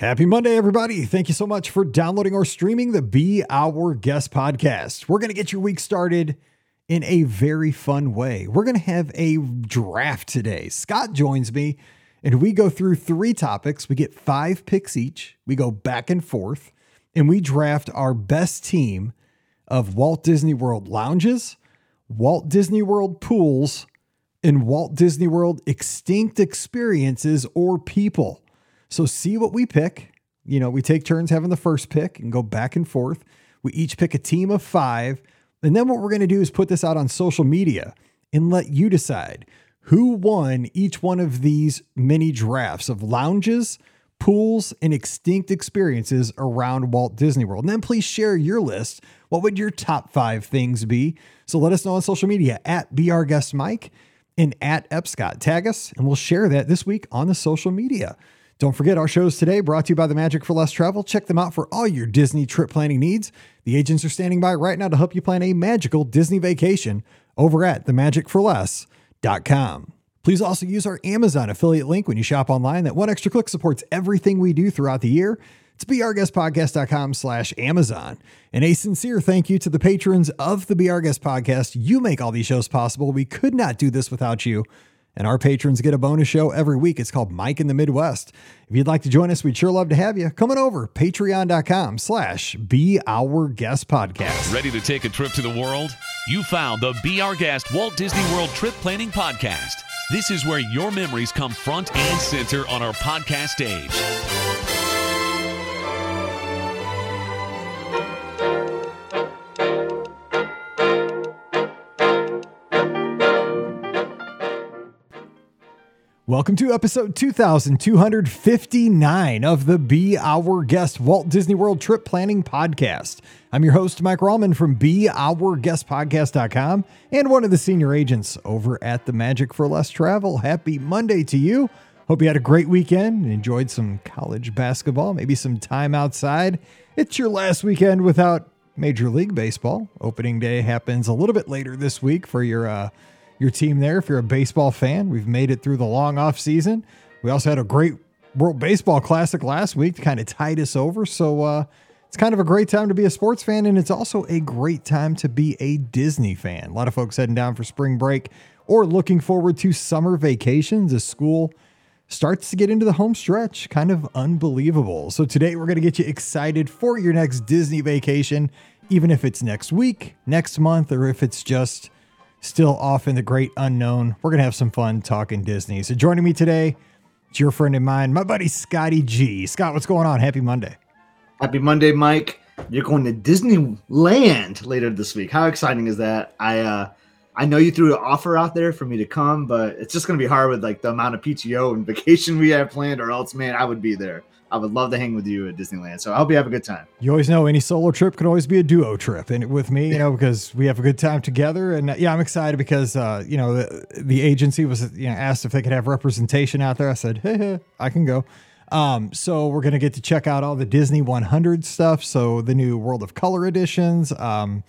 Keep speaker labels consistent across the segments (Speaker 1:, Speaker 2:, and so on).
Speaker 1: Happy Monday, everybody. Thank you so much for downloading or streaming the Be Our Guest podcast. We're going to get your week started in a very fun way. We're going to have a draft today. Scott joins me, and we go through three topics. We get five picks each, we go back and forth, and we draft our best team of Walt Disney World lounges, Walt Disney World pools, and Walt Disney World extinct experiences or people. So see what we pick. You know, we take turns having the first pick and go back and forth. We each pick a team of five. And then what we're going to do is put this out on social media and let you decide who won each one of these mini drafts of lounges, pools, and extinct experiences around Walt Disney World. And then please share your list. What would your top five things be? So let us know on social media at Be Guest Mike and at Epscot. Tag us, and we'll share that this week on the social media. Don't forget our shows today brought to you by the Magic for Less Travel. Check them out for all your Disney trip planning needs. The agents are standing by right now to help you plan a magical Disney vacation over at themagicforless.com. Please also use our Amazon affiliate link when you shop online. That one extra click supports everything we do throughout the year. It's beourguestpodcast.com slash Amazon. And a sincere thank you to the patrons of the Our Guest Podcast. You make all these shows possible. We could not do this without you. And our patrons get a bonus show every week. It's called Mike in the Midwest. If you'd like to join us, we'd sure love to have you. Come on over, patreon.com slash be our guest podcast.
Speaker 2: Ready to take a trip to the world? You found the Be Our Guest Walt Disney World Trip Planning Podcast. This is where your memories come front and center on our podcast stage.
Speaker 1: Welcome to episode 2259 of the Be Our Guest Walt Disney World Trip Planning Podcast. I'm your host, Mike Rallman from BeOurGuestPodcast.com and one of the senior agents over at the Magic for Less Travel. Happy Monday to you. Hope you had a great weekend and enjoyed some college basketball, maybe some time outside. It's your last weekend without Major League Baseball. Opening day happens a little bit later this week for your uh, your team there if you're a baseball fan. We've made it through the long off season. We also had a great World Baseball Classic last week to kind of tide us over. So uh, it's kind of a great time to be a sports fan, and it's also a great time to be a Disney fan. A lot of folks heading down for spring break or looking forward to summer vacations as school starts to get into the home stretch. Kind of unbelievable. So today we're going to get you excited for your next Disney vacation, even if it's next week, next month, or if it's just still off in the great unknown. We're going to have some fun talking Disney. So joining me today, it's your friend of mine, my buddy Scotty G. Scott, what's going on? Happy Monday.
Speaker 3: Happy Monday, Mike. You're going to Disneyland later this week. How exciting is that? I uh I know you threw an offer out there for me to come, but it's just gonna be hard with like the amount of PTO and vacation we have planned, or else, man, I would be there. I would love to hang with you at Disneyland. So I hope you have a good time.
Speaker 1: You always know any solo trip can always be a duo trip, and with me, you know, because we have a good time together. And uh, yeah, I'm excited because uh, you know the, the agency was you know asked if they could have representation out there. I said, hey, hey I can go. Um, so we're gonna get to check out all the Disney 100 stuff. So the new World of Color editions. Um,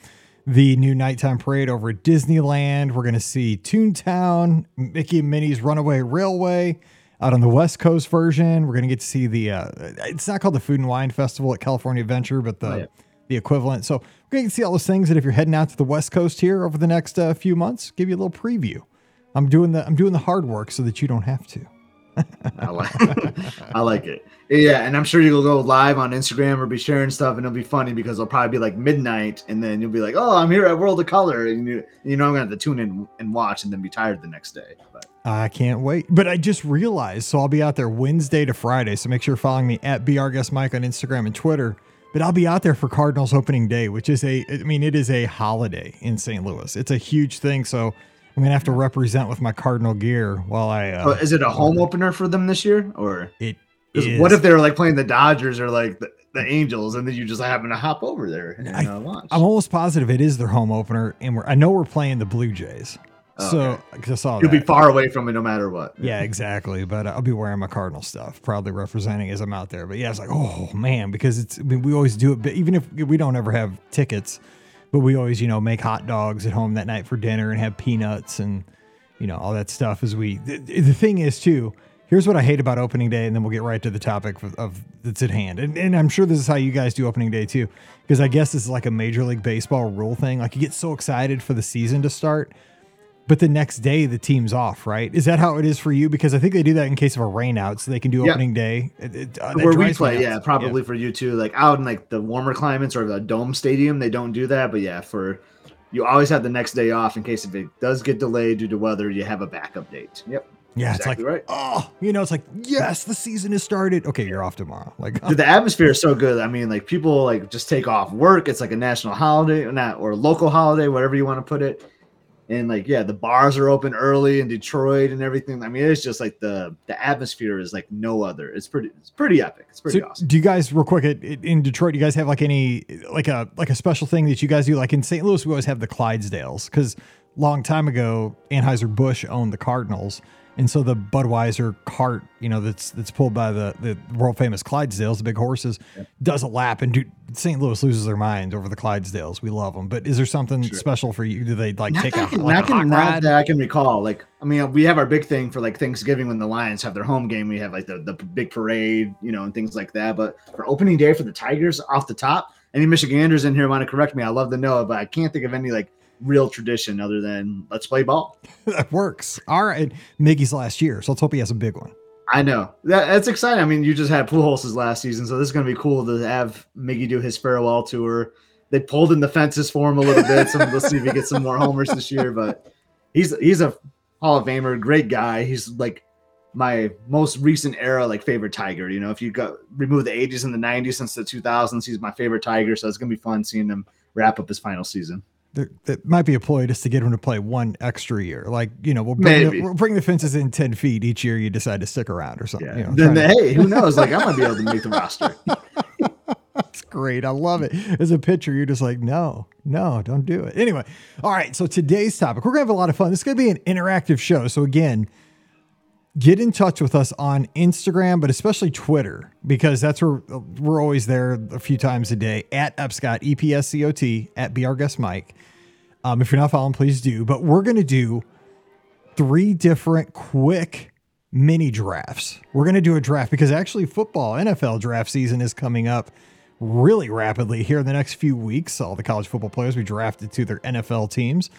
Speaker 1: the new nighttime parade over at Disneyland. We're going to see Toontown, Mickey and Minnie's Runaway Railway out on the West Coast version. We're going to get to see the, uh, it's not called the Food and Wine Festival at California Adventure, but the, oh, yeah. the equivalent. So we're going to see all those things that if you're heading out to the West Coast here over the next uh, few months, give you a little preview. I'm doing the, I'm doing the hard work so that you don't have to.
Speaker 3: I like, I like it. Yeah, and I'm sure you'll go live on Instagram or be sharing stuff, and it'll be funny because it'll probably be like midnight, and then you'll be like, "Oh, I'm here at World of Color," and you, you know I'm gonna have to tune in and watch, and then be tired the next day. But
Speaker 1: I can't wait. But I just realized, so I'll be out there Wednesday to Friday. So make sure you're following me at Mike on Instagram and Twitter. But I'll be out there for Cardinals opening day, which is a, I mean, it is a holiday in St. Louis. It's a huge thing. So I'm gonna have to represent with my Cardinal gear while I. Uh,
Speaker 3: oh, is it a home opener for them this year, or
Speaker 1: it?
Speaker 3: What if they were like playing the Dodgers or like the, the Angels, and then you just happen to hop over there and I, uh, watch?
Speaker 1: I'm almost positive it is their home opener, and we're I know we're playing the Blue Jays. Oh, so because I saw
Speaker 3: you'll
Speaker 1: that.
Speaker 3: be far away from it no matter what.
Speaker 1: Yeah, exactly. But I'll be wearing my Cardinal stuff, proudly representing as I'm out there. But yeah, it's like, oh man, because it's I mean, we always do it. But even if we don't ever have tickets, but we always you know make hot dogs at home that night for dinner and have peanuts and you know all that stuff as we the, the thing is too Here's what I hate about opening day, and then we'll get right to the topic of, of that's at hand. And, and I'm sure this is how you guys do opening day too, because I guess this is like a Major League Baseball rule thing. Like you get so excited for the season to start, but the next day the team's off, right? Is that how it is for you? Because I think they do that in case of a rainout, so they can do
Speaker 3: Yep.
Speaker 1: opening day. It- it- uh,
Speaker 3: Where we
Speaker 1: drives me
Speaker 3: play,
Speaker 1: nuts.
Speaker 3: yeah, probably for you too. Like out in like the warmer climates or the dome stadium, they don't do that. But yeah, for you always have the next day off in case if it does get delayed due to weather, you have a backup date. Yep.
Speaker 1: Yeah,
Speaker 3: exactly
Speaker 1: it's like,
Speaker 3: right.
Speaker 1: oh, you know, it's like, yes, the season has started. Okay, you're off tomorrow. Like,
Speaker 3: Dude, the atmosphere is so good. I mean, like people like just take off work. It's like a national holiday, or not or local holiday, whatever you want to put it. And like, yeah, the bars are open early in Detroit and everything. I mean, it's just like the the atmosphere is like no other. It's pretty, it's pretty epic. It's pretty
Speaker 1: So
Speaker 3: awesome.
Speaker 1: do you guys real quick in Detroit? Do you guys have like any like a like a special thing that you guys do? Like in St. Louis, we always have the Clydesdales because long time ago Anheuser Busch owned the Cardinals, and so the Budweiser cart, you know, that's that's pulled by the the world famous Clydesdales, the big horses, does a lap, and dude, St. Louis loses their mind over the Clydesdales. We love them, but is there something special for you? Do they like
Speaker 3: Not
Speaker 1: take
Speaker 3: that I
Speaker 1: a,
Speaker 3: can,
Speaker 1: like
Speaker 3: not,
Speaker 1: a hot
Speaker 3: not
Speaker 1: ride?
Speaker 3: that I can recall. Like, I mean, we have our big thing for like Thanksgiving when the Lions have their home game. We have like the, the big parade, you know, and things like that. But for opening day for the Tigers off the top, any Michiganders in here want to correct me? I love to know but I can't think of any like real tradition other than let's play ball.
Speaker 1: that works. All right, Miggy's last year, so let's hope he has a big one.
Speaker 3: I know that, that's exciting. I mean, you just had Pujols last season, so this is going to be cool to have Miggy do his farewell tour. They pulled in the fences for him a little bit, so let's see if he gets some more homers this year. But he's he's a Hall of Famer, great guy. He's like my most recent era like favorite Tiger. You know, if you go remove the 80s and the 90s since the 2000s, he's my favorite Tiger. So it's gonna be fun seeing him wrap up his final season.
Speaker 1: That might be a ploy just to get him to play one extra year. Like, you know, we'll bring, the, we'll bring the fences in 10 feet each year you decide to stick around or something.
Speaker 3: Yeah.
Speaker 1: You know,
Speaker 3: then
Speaker 1: trying to-
Speaker 3: hey, who knows? Like I might be able to make the roster.
Speaker 1: That's great. I love it. As a pitcher, you're just like, no, no, don't do it. Anyway, all right. So today's topic, we're going to have a lot of fun. This is going to be an interactive show. So, again, get in touch with us on Instagram, but especially Twitter, because that's where we're always there a few times a day at Epscot, E P S C O T, at Be Our Guest Mike. Um, if you're not following, please do. But we're going to do three different quick mini drafts. We're going to do a draft because actually, football, NFL draft season is coming up really rapidly here in the next few weeks. All the college football players we drafted to their NFL teams.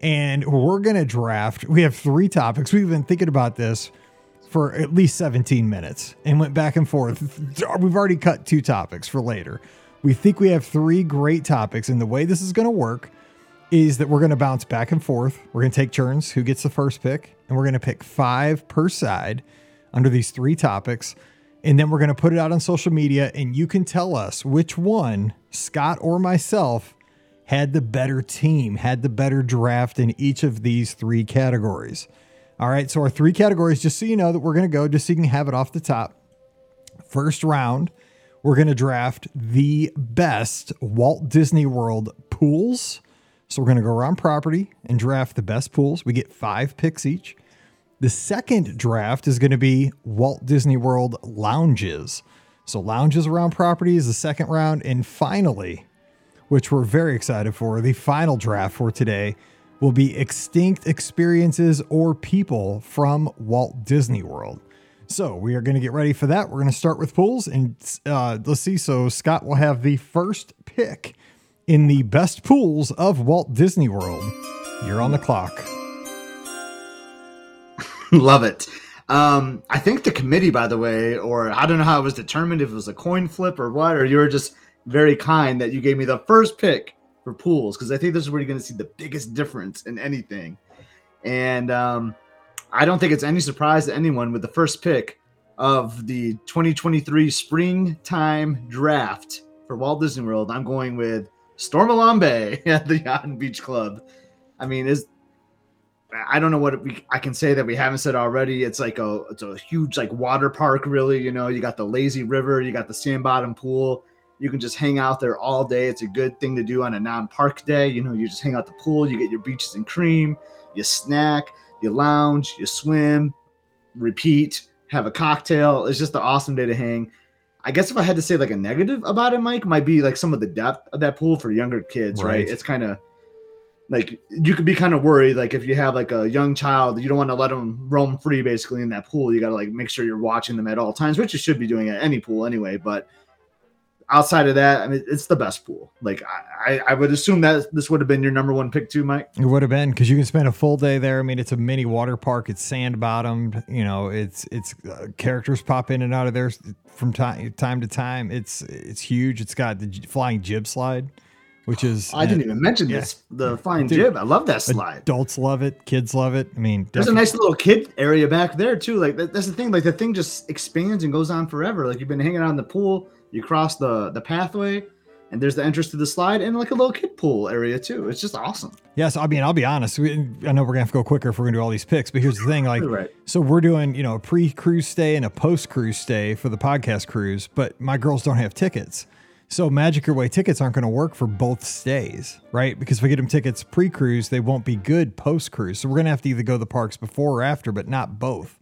Speaker 1: And we're going to draft. We have three topics. We've been thinking about this for at least 17 minutes and went back and forth. We've already cut two topics for later. We think we have three great topics. And the way this is going to work is that we're going to bounce back and forth. We're going to take turns who gets the first pick, and we're going to pick five per side under these three topics. And then we're going to put it out on social media, and you can tell us which one, Scott or myself, had the better team, had the better draft in each of these three categories. All right, so our three categories, just so you know that we're going to go, just so you can have it off the top. First round, we're going to draft the best Walt Disney World pools. So we're going to go around property and draft the best pools. We get five picks each. The second draft is going to be Walt Disney World lounges. So lounges around property is the second round. And finally, which we're very excited for, the final draft for today will be extinct experiences or people from Walt Disney World. So we are going to get ready for that. We're going to start with pools, and uh, let's see. So Scott will have the first pick in the best pools of Walt Disney World. You're on the clock.
Speaker 3: Love it. Um, I think the committee, by the way, or I don't know how it was determined if it was a coin flip or what, or you were just very kind that you gave me the first pick for pools because I think this is where you're going to see the biggest difference in anything. And um, I don't think it's any surprise to anyone with the first pick of the 2023 springtime draft for Walt Disney World. I'm going with Stormalong Bay at the Yacht and Beach Club. I mean, is I don't know what we I can say that we haven't said already. It's like a it's a huge like water park, really. You know, you got the lazy river, you got the sand bottom pool. You can just hang out there all day. It's a good thing to do on a non-park day. You know, you just hang out the pool, you get your beaches and cream, you snack, you lounge, you swim, repeat, have a cocktail. It's just an awesome day to hang. I guess if I had to say like a negative about it, Mike, might be like some of the depth of that pool for younger kids, right?
Speaker 1: Right.
Speaker 3: It's kind of like you could be kind of worried like if you have like a young child you don't want to let them roam free basically in that pool you got to like make sure you're watching them at all times which you should be doing at any pool anyway but outside of that i mean it's the best pool like i i would assume that this would have been your number one pick too mike
Speaker 1: It would have been because you can spend a full day there. I mean, it's a mini water park. It's sand bottomed. You know, it's it's uh, characters pop in and out of there from time time to time. It's it's huge. It's got the flying jib slide, which is
Speaker 3: i didn't even mention
Speaker 1: yeah.
Speaker 3: this the flying
Speaker 1: Dude,
Speaker 3: jib i love that slide
Speaker 1: adults love it, kids love it. I mean,
Speaker 3: There's a nice little kid area back there too. Like that, that's the thing. Like the thing just expands and goes on forever. Like you've been hanging out in the pool, you cross the the pathway, and there's the entrance to the slide and like a little kid pool area too. It's just awesome.
Speaker 1: Yes, I mean, I'll be honest. We, I know we're gonna have to go quicker if we're gonna do all these picks, but here's the thing: like,
Speaker 3: Right.
Speaker 1: so we're doing, you know, a pre-cruise stay and a post-cruise stay for the podcast cruise, but my girls don't have tickets, so Magic Your Way tickets aren't gonna work for both stays, right? Because if we get them tickets pre-cruise, they won't be good post-cruise. So we're gonna have to either go to the parks before or after, but not both.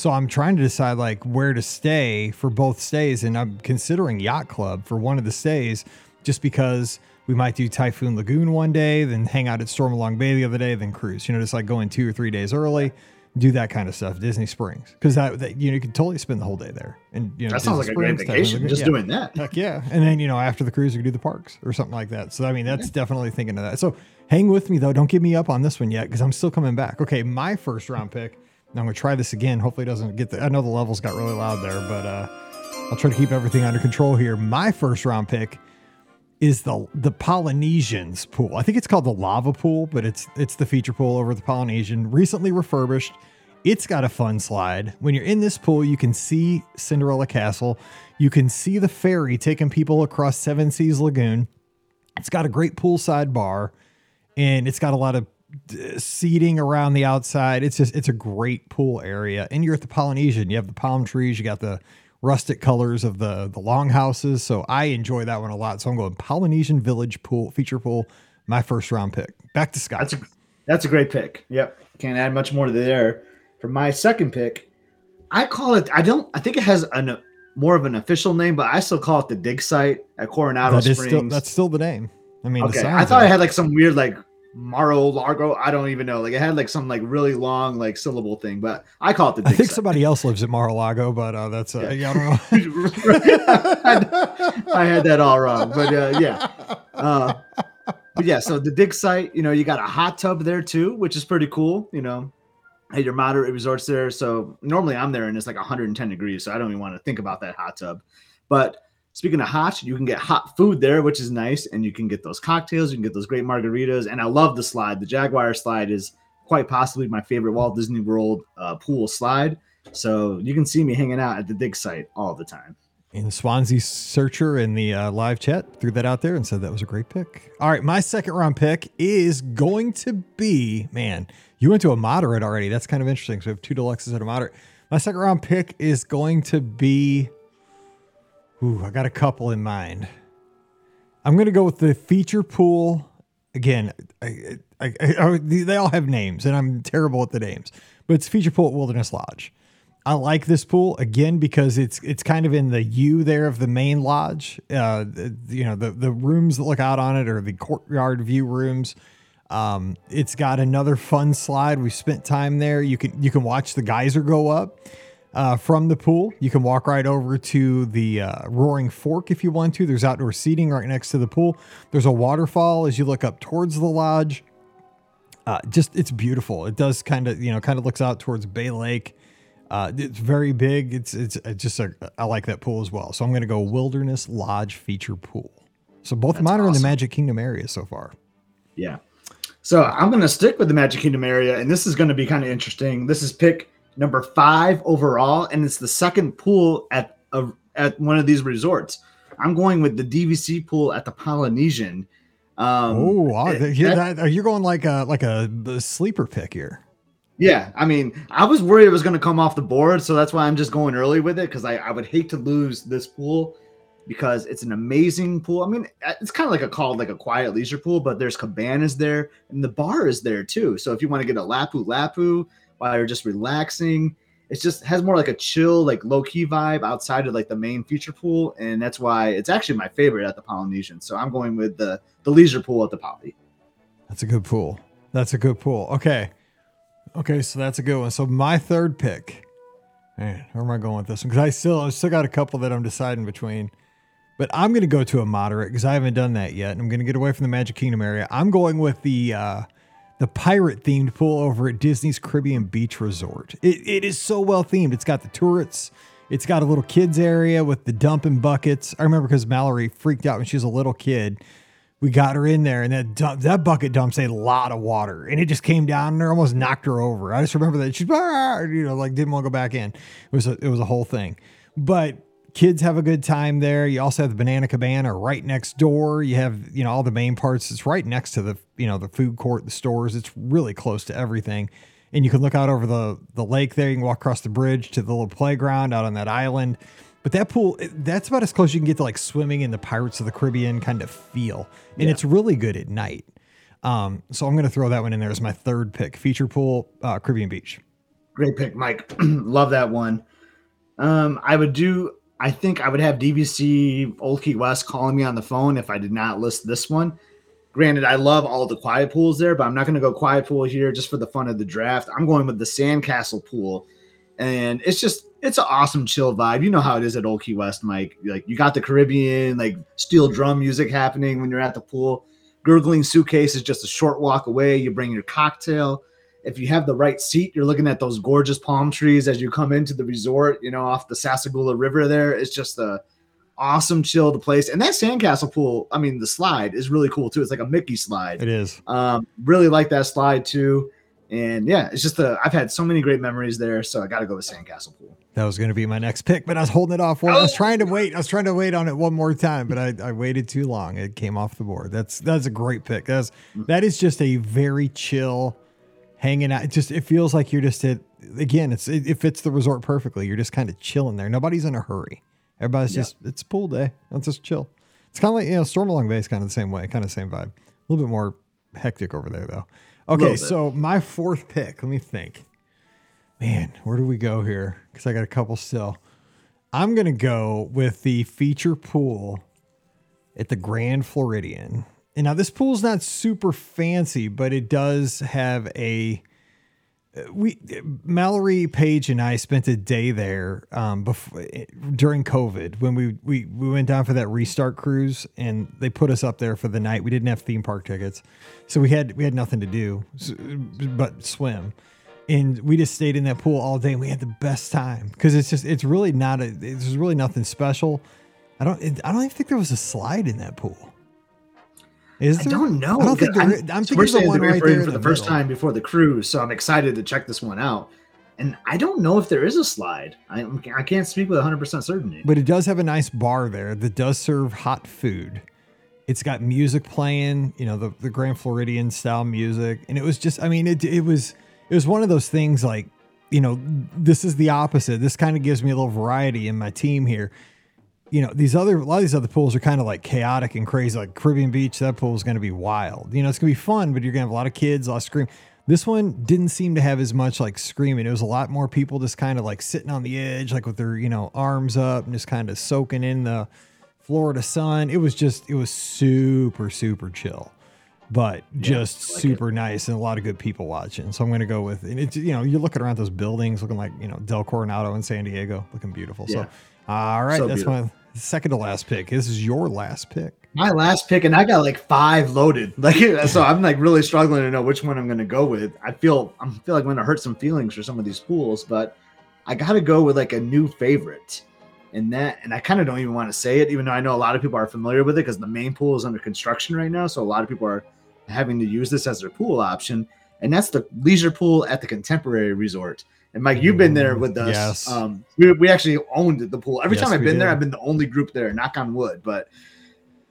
Speaker 1: So I'm trying to decide like where to stay for both stays, and I'm considering Yacht Club for one of the stays, just because we might do Typhoon Lagoon one day, then hang out at Storm Stormalong Bay the other day, then cruise. You know, just like going two or three days early, do that kind of stuff. Disney Springs, because that, that you know you can totally spend the whole day there, and you know
Speaker 3: That sounds
Speaker 1: Disney
Speaker 3: like a great vacation. Just
Speaker 1: yeah.
Speaker 3: doing that.
Speaker 1: Heck yeah. And then, you know, after the cruise, we could do the parks or something like that. So, I mean, that's definitely thinking of that. So, hang with me, though. Don't give me up on this one yet because I'm still coming back. Okay. My first round pick. I'm to try this again. Hopefully, it doesn't get the. I know the levels got really loud there, but uh, I'll try to keep everything under control here. My first round pick is the the Polynesians pool. I think it's called the lava pool, but it's it's the feature pool over the Polynesian, recently refurbished. It's got a fun slide. When you're in this pool, you can see Cinderella Castle. You can see the ferry taking people across Seven Seas Lagoon. It's got a great poolside bar, and it's got a lot of seating around the outside. It's just it's a great pool area. And you're at the Polynesian. You have the palm trees. You got the rustic colors of the the longhouses. So I enjoy that one a lot. So I'm going Polynesian Village pool feature pool. My first round pick. Back to Scott.
Speaker 3: That's a that's a great pick. Yep. Can't add much more to there. For my second pick, I call it. I don't. I think it has an more of an official name, but I still call it the dig site at Coronado
Speaker 1: That
Speaker 3: Springs.
Speaker 1: still that's still the name. I mean,
Speaker 3: okay. I thought it had like some weird like Maro Largo. I don't even know. Like it had like some like really long like syllable thing, but I call it the
Speaker 1: I think
Speaker 3: site.
Speaker 1: somebody else lives at Mar-a-Lago, but uh, that's uh,
Speaker 3: Yeah.
Speaker 1: yeah. I don't know.
Speaker 3: I had that all wrong, but uh, yeah. Uh, but yeah, so the dig site, you know, you got a hot tub there too, which is pretty cool. You know, at your moderate resorts there. So normally I'm there and it's like 110 degrees, so I don't even want to think about that hot tub. But speaking of hot, you can get hot food there, which is nice, and you can get those cocktails, you can get those great margaritas, and I love the slide. The Jaguar slide is quite possibly my favorite Walt Disney World uh, pool slide. So you can see me hanging out at the dig site all the time.
Speaker 1: in Swansea Searcher in the uh, live chat threw that out there and said that was a great pick. All right, my second round pick is going to be man. You went to a moderate already. That's kind of interesting. So we have two deluxes and a moderate. My second round pick is going to be. Ooh, I got a couple in mind. I'm to go with the feature pool. Again, I, I, I- they all have names, and I'm terrible at the names. But it's feature pool at Wilderness Lodge. I like this pool again because it's it's kind of in the U there of the main lodge. Uh, you know the the rooms that look out on it are the courtyard view rooms. Um, it's got another fun slide. We spent time there. You can you can watch the geyser go up uh, from the pool. You can walk right over to the uh, Roaring Fork if you want to. There's outdoor seating right next to the pool. There's a waterfall as you look up towards the lodge. Uh, just it's beautiful. It does kind of you know kind of looks out towards Bay Lake. Uh, it's very big. It's it's it's just a I like that pool as well. So I'm going to go Wilderness Lodge feature pool. So both of mine are in the. Magic Kingdom area so far.
Speaker 3: Yeah. So I'm going to stick with the Magic Kingdom area, and this is going to be kind of interesting. This is pick number five overall, and it's the second pool at a, at one of these resorts. I'm going with the DVC pool at the Polynesian. Um,
Speaker 1: oh, wow.
Speaker 3: That-
Speaker 1: that- you're going like a like a, a sleeper pick here.
Speaker 3: yeah. I mean, I was worried it was going to come off the board, so that's why I'm just going early with it because I, I would hate to lose this pool because it's an amazing pool. I mean, uh, it's kind of like a called like a quiet leisure pool, but there's cabanas there and the bar is there too. So if you want to get a lapu lapu while you're just relaxing, it just has more like a chill, like low key vibe outside of like the main feature pool, and that's why it's actually my favorite at the Polynesian. So I'm going with the the leisure pool at the Poly.
Speaker 1: That's a good pool. That's a good pool. Okay. Okay, so that's a good one. So my third pick. Man, where am I going with this one? Because I still I still got a couple that I'm deciding between. But I'm gonna go to a moderate because I haven't done that yet. And I'm gonna get away from the Magic Kingdom area. I'm going with the uh the pirate themed pool over at Disney's Caribbean Beach Resort. It, it is so well themed. It's got the turrets. It's got a little kids area with the dumping buckets. I remember because Mallory freaked out when she was a little kid. We got her in there, and that dump, that bucket dumps a lot of water, and it just came down and almost knocked her over. I just remember that she's ah, you know like didn't want to go back in. It was a, it was a whole thing, but kids have a good time there. You also have the Banana Cabana right next door. You have, you know, all the main parts. It's right next to the, you know, the food court, the stores. It's really close to everything. And you can look out over the the lake there. You can walk across the bridge to the little playground out on that island. But that pool, that's about as close as you can get to like swimming in the Pirates of the Caribbean kind of feel. And yeah. it's really good at night. Um, so I'm going to throw that one in there as my third pick. Feature pool, uh, Caribbean Beach.
Speaker 3: Great pick, Mike. Love that one. Um, I would do I think I would have DVC Old Key West calling me on the phone if I did not list this one. Granted, I love all the quiet pools there, but I'm not going to go quiet pool here just for the fun of the draft. I'm going with the Sandcastle pool, and it's just it's an awesome chill vibe. You know how it is at Old Key West, Mike. Like you got the Caribbean, like steel drum music happening when you're at the pool. Gurgling suitcase is just a short walk away. You bring your cocktail if you have the right seat, you're looking at those gorgeous palm trees as you come into the resort, you know, off the Sassagoula River there. It's just a awesome chilled place. And that sandcastle pool, I mean, the slide is really cool too. It's like a Mickey slide.
Speaker 1: It is.
Speaker 3: Um, really like that slide too. And yeah, it's just a I've had so many great memories there. So I gotta go with Sandcastle Pool.
Speaker 1: That was gonna be my next pick, but I was holding it off. One. I was trying to wait. I was trying to wait on it one more time, but I, I waited too long. It came off the board. That's that's a great pick. That's that is just a very chill hanging out. It just it feels like you're just at again. It's it, it fits the resort perfectly. You're just kind of chilling there. Nobody's in a hurry. Everybody's just it's pool day. Let's just chill. It's kind of like you know Stormalong Bay is kind of the same way, kind of same vibe. A little bit more hectic over there though. Okay, so my fourth pick. Let me think. Man, where do we go here? Because I got a couple still. I'm gonna go with the feature pool at the Grand Floridian. And now this pool's not super fancy, but it does have a we Mallory Page and I spent a day there um, before during COVID when we, we we went down for that restart cruise and they put us up there for the night. We didn't have theme park tickets, so we had we had nothing to do but swim, and we just stayed in that pool all day and we had the best time because it's just it's really not a there's really nothing special. I don't I don't even think there was a slide in that pool.
Speaker 3: Is there? I don't know. I don't think I'm, I'm thinking the one right there for the, the first time before the cruise, so I'm excited to check this one out. And I don't know if there is a slide. I, I can't speak with 100% certainty.
Speaker 1: But it does have a nice bar there that does serve hot food. It's got music playing, you know, the, the Grand Floridian style music. And it was just, I mean, it, it was it was one of those things like, you know, this is the opposite. This kind of gives me a little variety in my team here you know, these other a lot of these other pools are kind of like chaotic and crazy. Like Caribbean Beach, that pool is going to be wild. You know, it's going to be fun, but you're going to have a lot of kids, a lot of scream. This one didn't seem to have as much like screaming. It was a lot more people just kind of like sitting on the edge, like with their you know arms up and just kind of soaking in the Florida sun. It was just it was super super chill, but yeah, just like super it. nice and a lot of good people watching. So I'm going to go with and it's you know you're looking around those buildings, looking like you know Del Coronado in San Diego, looking beautiful. Yeah. So all right, so that's beautiful. my second to last pick. This is your last pick.
Speaker 3: My last pick, and I got like five loaded. Like so, I'm like really struggling to know which one I'm going to go with. I feel I feel like I'm going to hurt some feelings for some of these pools, but I got to go with like a new favorite. And that, and I kind of don't even want to say it, even though I know a lot of people are familiar with it because the main pool is under construction right now. So a lot of people are having to use this as their pool option, and that's the leisure pool at the Contemporary Resort. And Mike, you've been there with us. Yes. Um, we, we actually owned the pool. Every yes, time I've been did. there, I've been the only group there, knock on wood. But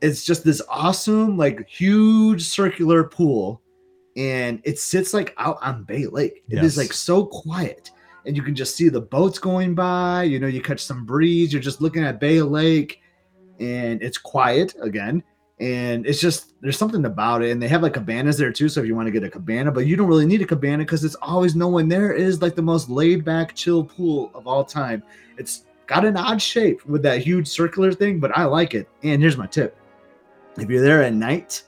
Speaker 3: it's just this awesome, like huge circular pool. And it sits like out on Bay Lake. It yes. is like so quiet. And you can just see the boats going by. You know, you catch some breeze. You're just looking at Bay Lake. And it's quiet again and it's just there's something about it and they have like cabanas there too so if you want to get a cabana but you don't really need a cabana because it's always no one there it is like the most laid back chill pool of all time it's got an odd shape with that huge circular thing but i like it and here's my tip if you're there at night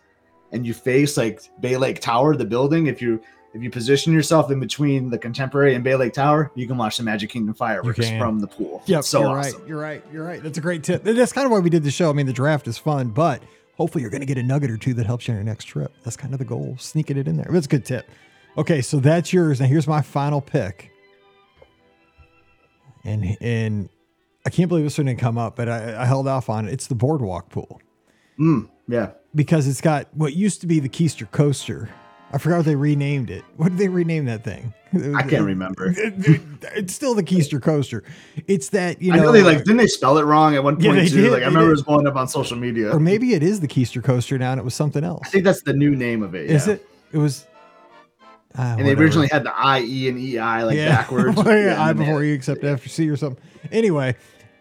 Speaker 3: and you face like Bay Lake Tower, the building, if you if you position yourself in between the Contemporary and Bay Lake Tower, you can watch the Magic Kingdom fireworks from the pool.
Speaker 1: Yep,
Speaker 3: It's so
Speaker 1: you're
Speaker 3: awesome.
Speaker 1: right. You're right. You're right. That's a great tip. That's kind of why we did the show. I mean, the draft is fun, but hopefully you're going to get a nugget or two that helps you on your next trip. That's kind of the goal, sneaking it in there. That's a good tip. Okay, so that's yours. Now here's my final pick. And and I can't believe this one didn't come up, but I, I held off on it. It's the boardwalk pool
Speaker 3: Mm, yeah.
Speaker 1: because it's got what used to be the Keister coaster. I forgot what they renamed it. What did they rename that thing?
Speaker 3: I can't remember.
Speaker 1: It's still the Keister coaster. It's that you know.
Speaker 3: I know they like didn't they spell it wrong at one
Speaker 1: Yeah,
Speaker 3: point
Speaker 1: they
Speaker 3: too?
Speaker 1: did,
Speaker 3: like I remember
Speaker 1: did.
Speaker 3: it was blowing up on social media.
Speaker 1: or maybe it is the Keister coaster now, and it was something else.
Speaker 3: I think that's the new name of it.
Speaker 1: Is
Speaker 3: yeah.
Speaker 1: it? It was. Ah,
Speaker 3: And they originally had the I, E, and EI like backwards.
Speaker 1: Well, yeah,
Speaker 3: Yeah,
Speaker 1: I
Speaker 3: and then they
Speaker 1: before E except after C or something. Anyway,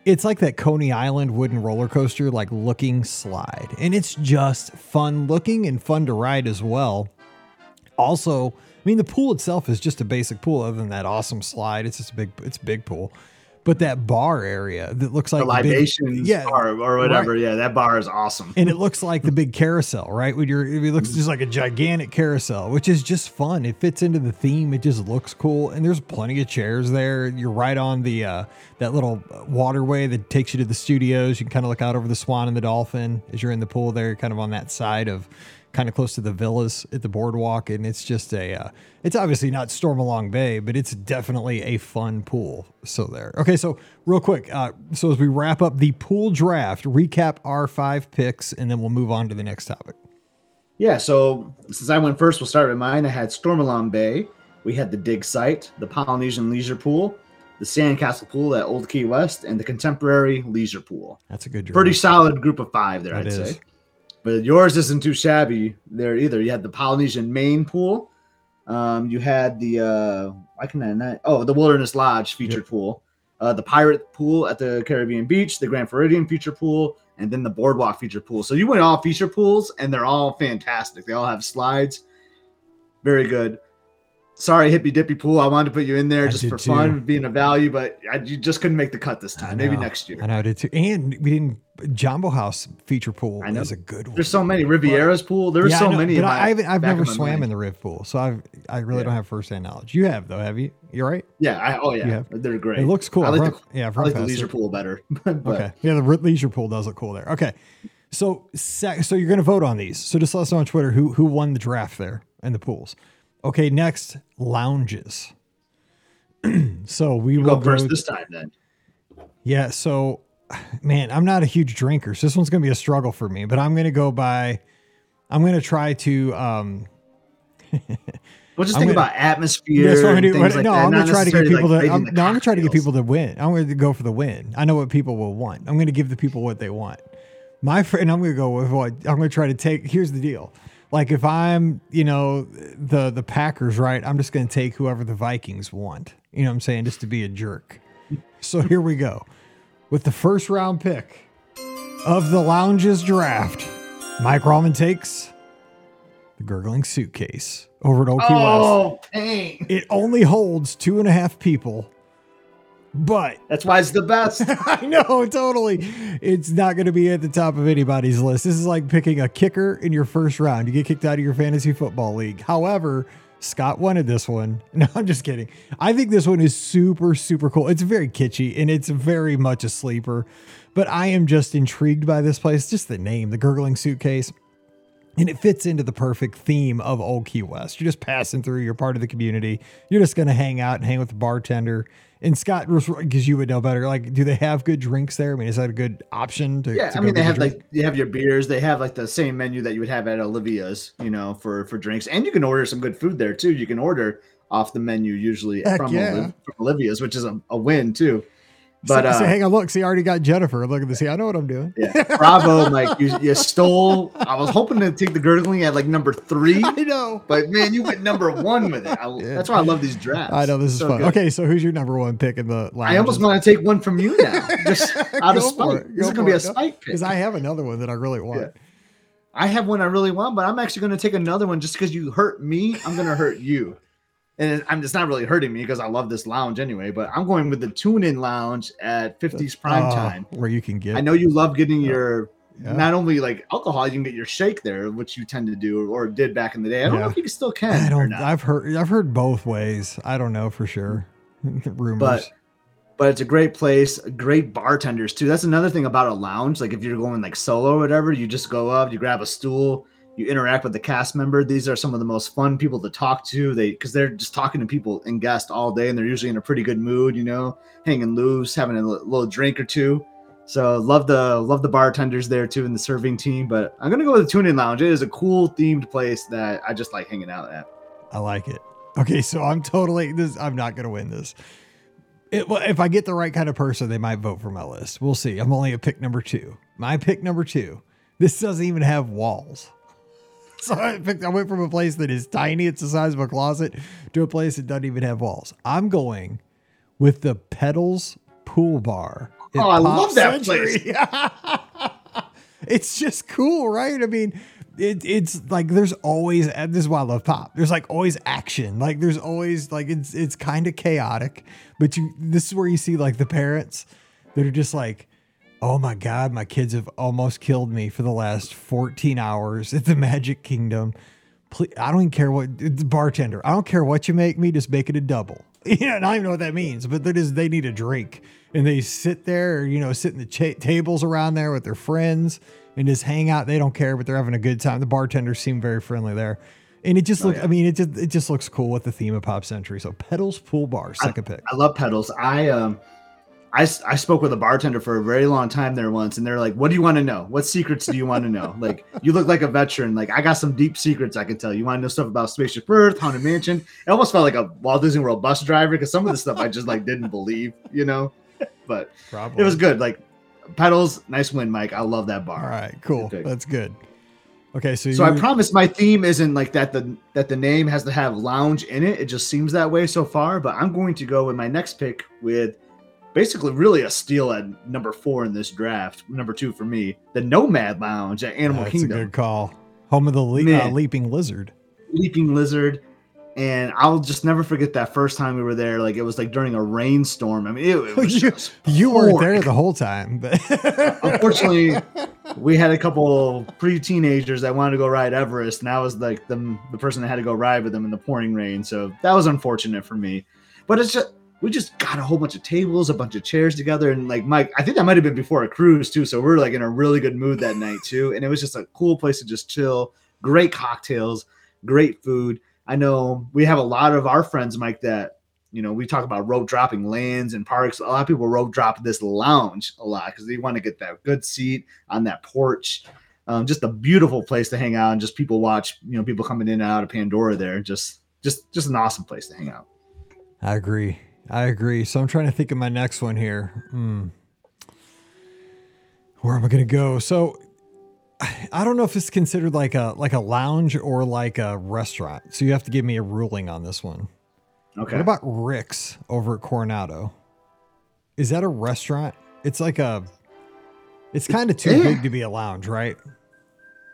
Speaker 1: it's like that Coney Island wooden roller coaster, like looking slide, and it's just fun looking and fun to ride as well. Also, I mean, the pool itself is just a basic pool. Other than that awesome slide, it's just a big, it's a big pool. But that bar area that looks like
Speaker 3: the
Speaker 1: big- yeah,
Speaker 3: bar or whatever. Yeah, that bar is awesome.
Speaker 1: and it looks like the big carousel, right? When you're, it looks just like a gigantic carousel, which is just fun. It fits into the theme. It just looks cool, and there's plenty of chairs there. You're right on the uh, that little waterway that takes you to the studios. You can kind of look out over the Swan and the Dolphin as you're in the pool there, kind of on that side of, kind of close to the villas at the boardwalk, and it's just a. Uh, it's obviously not Stormalong Bay, but it's definitely a fun pool. So there. Okay, so real quick, uh, so as we wrap up the pool draft, recap our five picks, and then we'll move on to the next topic.
Speaker 3: Yeah, so since I went first, we'll start with mine. I had Stormalong Bay. We had the dig site, the Polynesian leisure pool, the sandcastle pool at Old Key West, and the contemporary leisure pool.
Speaker 1: That's a good.
Speaker 3: Pretty solid group of five there,
Speaker 1: That
Speaker 3: I'd
Speaker 1: is.
Speaker 3: say. But yours isn't too shabby there either. You had the Polynesian main pool. Um, you had the uh, why can I not? Oh, the Wilderness Lodge featured pool, uh, the Pirate pool at the Caribbean Beach, the Grand Floridian feature pool, and then the Boardwalk feature pool. So you went all feature pools, and they're all fantastic. They all have slides, very good. Sorry, hippy dippy pool. I wanted to put you in there
Speaker 1: I
Speaker 3: just for
Speaker 1: too.
Speaker 3: fun, being a value, but I, you just couldn't make the cut this time. Maybe next year.
Speaker 1: I know I did too. And we didn't. Jambo House feature pool
Speaker 3: I know.
Speaker 1: is a good one.
Speaker 3: There's so many Riviera's pool. There's
Speaker 1: Yeah,
Speaker 3: so
Speaker 1: know,
Speaker 3: many.
Speaker 1: But I, haven't. I've never swam
Speaker 3: mind.
Speaker 1: in the Riv pool, so I've. I really
Speaker 3: Yeah.
Speaker 1: don't have firsthand knowledge. You have though, have you? You're right.
Speaker 3: Yeah. I, oh yeah. They're great.
Speaker 1: It looks cool.
Speaker 3: I like
Speaker 1: I've
Speaker 3: the,
Speaker 1: yeah,
Speaker 3: I
Speaker 1: run
Speaker 3: like the leisure pool better.
Speaker 1: Okay. Yeah, the re- leisure pool does look cool there. Okay. So so you're going to vote on these. So just let us know on Twitter who who won the draft there and the pools. Okay, next lounges. so we will
Speaker 3: go first
Speaker 1: go-
Speaker 3: this time then.
Speaker 1: Yeah, so man, I'm not a huge drinker, so this one's going to be a struggle for me, but I'm going to go by I'm going to try to um
Speaker 3: We'll just
Speaker 1: I'm
Speaker 3: think
Speaker 1: gonna-
Speaker 3: about atmosphere.
Speaker 1: That's what I'm gonna do.
Speaker 3: like
Speaker 1: no, I'm gonna try to get people
Speaker 3: like,
Speaker 1: to. I'm, no, I'm gonna try to get people to win. I'm gonna go for the win. I know what people will want. I'm gonna give the people what they want. My friend, I'm gonna go with what I'm gonna try to take. Here's the deal. Like if I'm, you know, the the Packers, right? I'm just gonna take whoever the Vikings want. You know what I'm saying? Just to be a jerk. So here we go. With the first round pick of the Lounges draft, Mike Rallman takes the gurgling suitcase over at Old Key West.
Speaker 3: Oh, pain.
Speaker 1: It only holds two and a half people, but
Speaker 3: That's why it's the best.
Speaker 1: I know totally it's not going to be at the top of anybody's list. This is like picking a kicker in your first round. You get kicked out of your fantasy football league. However, Scott wanted this one. No, I'm just kidding. I think this one is super, super cool. It's very kitschy and it's very much a sleeper, but I am just intrigued by this place. Just the name, the gurgling suitcase. And it fits into the perfect theme of Old Key West. You're just passing through, you're part of the community. You're just going to hang out and hang with the bartender. And Scott, because you would know better, like, do they have good drinks there? I mean, is that a good option to?
Speaker 3: yeah,
Speaker 1: to
Speaker 3: I mean they have
Speaker 1: drink?
Speaker 3: like you have your beers. They have like the same menu that you would have at Olivia's, you know, for for drinks, and you can order some good food there too. You can order off the menu usually from,
Speaker 1: yeah.
Speaker 3: Olivia's, which is a, a win too. But
Speaker 1: so,
Speaker 3: uh,
Speaker 1: so hang on, look, see, I already got Jennifer. Look at this. See, I know what I'm doing.
Speaker 3: Yeah, bravo, Mike. You, you stole. I was hoping to take the gurgling at like number three,
Speaker 1: I know.
Speaker 3: but man, you went number one with it. I,
Speaker 1: Yeah.
Speaker 3: That's why I love these drafts.
Speaker 1: I know this is
Speaker 3: So
Speaker 1: fun.
Speaker 3: good.
Speaker 1: Okay, so who's your number one pick in the? Last?
Speaker 3: I almost want to take one from you now, just out of spite.
Speaker 1: it.
Speaker 3: This is gonna be a
Speaker 1: it.
Speaker 3: spite pick.
Speaker 1: because I have another one that I really want.
Speaker 3: Yeah. I have one I really want, but I'm actually going to take another one just because you hurt me. I'm going to hurt you, and I'm it's not really hurting me because I love this lounge anyway. But I'm going with the tune-in lounge at 50s prime
Speaker 1: Oh,
Speaker 3: time.
Speaker 1: where you can get.
Speaker 3: I know you love getting your
Speaker 1: Yeah.
Speaker 3: not only like alcohol, you can get your shake there, which you tend to do or did back in the day. I don't
Speaker 1: Yeah.
Speaker 3: know if you still can.
Speaker 1: I don't. I've heard. I've heard both ways. I don't know for sure. Rumors.
Speaker 3: But- but it's a great place great bartenders too that's another thing about a lounge like if you're going like solo or whatever you just go up you grab a stool you interact with the cast member these are some of the most fun people to talk to they because they're just talking to people and guests all day and they're usually in a pretty good mood you know hanging loose having a little drink or two so love the love the bartenders there too and the serving team but i'm gonna go with the tune in lounge it is a cool themed place that i just like hanging out at
Speaker 1: I like it. Okay, so I'm totally this. I'm not gonna win this. It, if I get the right kind of person, they might vote for my list. We'll see. I'm only a pick number two. My pick number two. This doesn't even have walls. So I picked. I went from a place that is tiny, it's the size of a closet, to a place that doesn't even have walls. I'm going with the Petals Pool Bar.
Speaker 3: Oh, I love that
Speaker 1: Century. it's just cool, right? I mean, it, it's like there's always this is why I love pop. There's like always action. Like there's always like it's it's kind of chaotic, but you this is where you see like the parents that are just like, oh my god, my kids have almost killed me for the last 14 hours at the Magic Kingdom. Please, I don't even care what bartender. I don't care what you make me, just make it a double. You know, and I don't even know what that means, but that is they need a drink and they sit there, you know, sit in the cha- tables around there with their friends and just hang out. They don't care, but they're having a good time. The bartenders seem very friendly there. And it just
Speaker 3: Oh,
Speaker 1: looks,
Speaker 3: yeah.
Speaker 1: I mean, it just, it just looks cool with the theme of Pop Century. So Petals Pool Bar, second pick.
Speaker 3: I love Petals. I um I, I spoke with a bartender for a very long time there once and they're like, "What do you want to know? What secrets do you want to know? Like you look like a veteran. Like I got some deep secrets I can tell. You want to know stuff about Spaceship Earth, Haunted Mansion?" It almost felt like a Walt Disney World bus driver because some of the stuff I just like didn't believe, you know. But
Speaker 1: Probably.
Speaker 3: it was good. Like Petals, nice win, Mike. I love that bar.
Speaker 1: All right, cool.
Speaker 3: Good.
Speaker 1: That's good. Okay, so,
Speaker 3: So I promise my theme isn't like that the that the name has to have lounge in it. It just seems that way so far, but I'm going to go with my next pick with basically really a steal at number 4 in this draft. Number 2 for me, the Nomad Lounge at Animal
Speaker 1: that's
Speaker 3: Kingdom.
Speaker 1: That's a good call. Home of the le- uh, leaping lizard.
Speaker 3: Leaping Lizard and I'll just never forget that first time we were there. Like it was like during a rainstorm. I mean, it, it was
Speaker 1: You- You weren't there the whole time, but
Speaker 3: Unfortunately, we had a couple pre-teenagers that wanted to go ride Everest, and I was like the the person that had to go ride with them in the pouring rain. So that was unfortunate for me. But it's just we just got a whole bunch of tables, a bunch of chairs together, and like Mike, I think that might have been before a cruise too. So we are like in a really good mood that night too, and it was just a cool place to just chill. Great cocktails, great food. I know we have a lot of our friends, Mike, that you know, we talk about rope dropping lands and parks. A lot of people rope drop this lounge a lot because they want to get that good seat on that porch. Um, just a beautiful place to hang out and just people watch, you know, people coming in and out of Pandora there. Just, just, just an awesome place to hang out.
Speaker 1: I agree. I agree. So I'm trying to think of my next one here. Hmm. Where am I going to go? So I- I don't know if it's considered like a like a lounge or like a restaurant. So you have to give me a ruling on this one.
Speaker 3: Okay.
Speaker 1: What about Rick's over at Coronado? Is that a restaurant? It's like a. It's kind of too
Speaker 3: Yeah.
Speaker 1: big to be a lounge, right?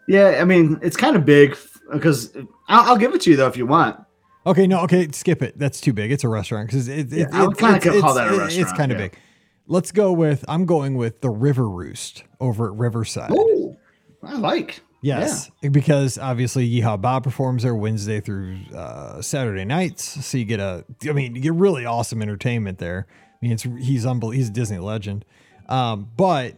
Speaker 3: yeah, I mean, it's kind of big because I'll, I'll give it to you though if you want.
Speaker 1: Okay, no, okay, skip it. That's too big. It's a restaurant because it, it,
Speaker 3: Yeah, I would
Speaker 1: it-
Speaker 3: kinda
Speaker 1: it's-
Speaker 3: call that a
Speaker 1: it- It's kind of
Speaker 3: yeah.
Speaker 1: big. Let's go with. I'm going with the River Roost over at Riverside.
Speaker 3: Oh, I like.
Speaker 1: Yes, because obviously Yeehaw Bob performs there Wednesday through uh, Saturday nights, so you get a. I mean, you get really awesome entertainment there. I mean, it's he's unbelievable. He's a Disney legend, um, but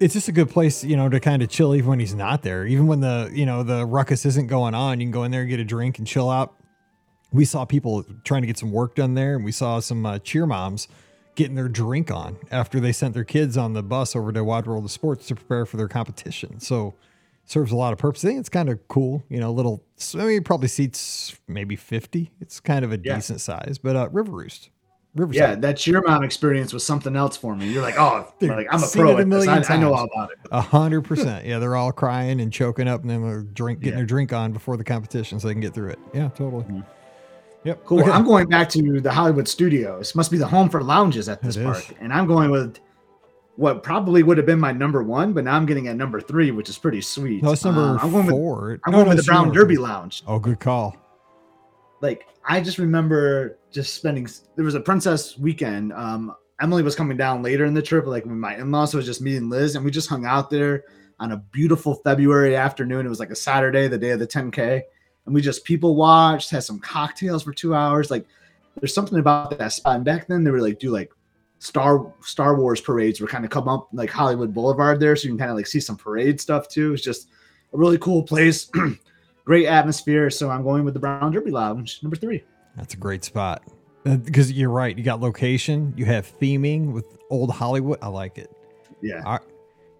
Speaker 1: it's just a good place, you know, to kind of chill even when he's not there. Even when the you know the ruckus isn't going on, you can go in there and get a drink and chill out. We saw people trying to get some work done there, and we saw some uh, cheer moms getting their drink on after they sent their kids on the bus over to Wide World of Sports to prepare for their competition. So serves a lot of purpose. I think it's kind of cool, you know, a little. I mean, probably seats maybe fifty. It's kind of a
Speaker 3: Yeah.
Speaker 1: decent size, but uh, River Roost, Riverside.
Speaker 3: Yeah, that cheer mom experience was something else for me. You're like, oh,
Speaker 1: Dude,
Speaker 3: like I'm a pro
Speaker 1: it a million
Speaker 3: I, I know all about it.
Speaker 1: A hundred percent. Yeah, they're all crying and choking up, and then they're drink getting
Speaker 3: Yeah.
Speaker 1: their drink on before the competition, so they can get through it. Yeah, totally.
Speaker 3: Mhm.
Speaker 1: Yep.
Speaker 3: Cool.
Speaker 1: Okay.
Speaker 3: I'm going back to the Hollywood Studios. Must be the home for lounges at this
Speaker 1: It
Speaker 3: park.
Speaker 1: is.
Speaker 3: And I'm going with what probably would have been my number one, but now I'm getting at number three, which is pretty sweet.
Speaker 1: no, it's number
Speaker 3: Um, I'm going with,
Speaker 1: four.
Speaker 3: I'm
Speaker 1: No,
Speaker 3: going
Speaker 1: no,
Speaker 3: with the Brown Derby. Lounge.
Speaker 1: Oh, good call.
Speaker 3: Like I just remember just spending. There was a princess weekend. Um, Emily was coming down later in the trip, like when my in-laws was just me and Liz, and we just hung out there, on a beautiful February afternoon. It was like a Saturday, the day of the 10K. And we just people watched, had some cocktails for two hours. Like there's something about that spot. And back then they were like do like Star Star Wars parades were kind of come up like Hollywood Boulevard there. So you can kind of like see some parade stuff too. It's just a really cool place. Great atmosphere. So I'm going with the Brown Derby Lounge, number three.
Speaker 1: That's a great spot. Uh, because you're right. You got location, you have theming with old Hollywood. I like it.
Speaker 3: Yeah.
Speaker 1: All right.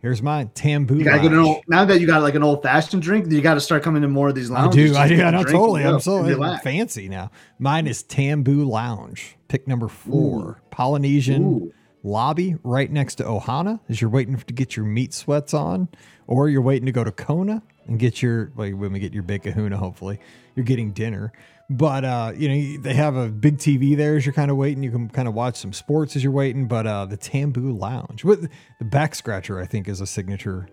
Speaker 1: Here's my Tambu.
Speaker 3: You gotta get an old, now that you got like an old fashioned drink, you got to start coming to more of these lounges.
Speaker 1: I do. I do. I know totally. I'm so fancy now. Mine is Tambu Lounge. Pick number four.
Speaker 3: Ooh.
Speaker 1: Polynesian
Speaker 3: Ooh.
Speaker 1: lobby right next to Ohana as you're waiting to get your meat sweats on, or you're waiting to go to Kona and get your well, when we get your big kahuna, hopefully you're getting dinner. But uh, you know they have a big TV there as you're kind of waiting. You can kind of watch some sports as you're waiting. But uh, the Tambu Lounge, with the back scratcher, I think is a signature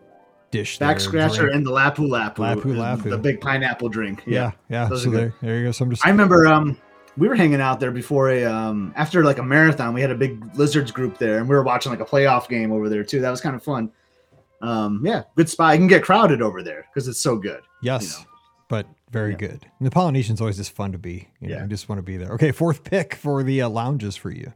Speaker 1: dish.
Speaker 3: Back
Speaker 1: there,
Speaker 3: scratcher
Speaker 1: drink.
Speaker 3: and the Lapu Lapu.
Speaker 1: Lapu Lapu.
Speaker 3: The big pineapple drink.
Speaker 1: Yeah, yeah.
Speaker 3: those
Speaker 1: So there, there you go. So I'm just
Speaker 3: I remember um we were hanging out there before a um after like a marathon. We had a big lizards group there, and we were watching like a playoff game over there too. That was kind of fun. Um, yeah, good spot. You can get crowded over there because it's so good.
Speaker 1: Yes,
Speaker 3: know.
Speaker 1: but very
Speaker 3: Yeah.
Speaker 1: good. And the Polynesian's always just fun to be. You know,
Speaker 3: Yeah.
Speaker 1: you just want to be there. Okay, fourth pick for the uh, lounges for you.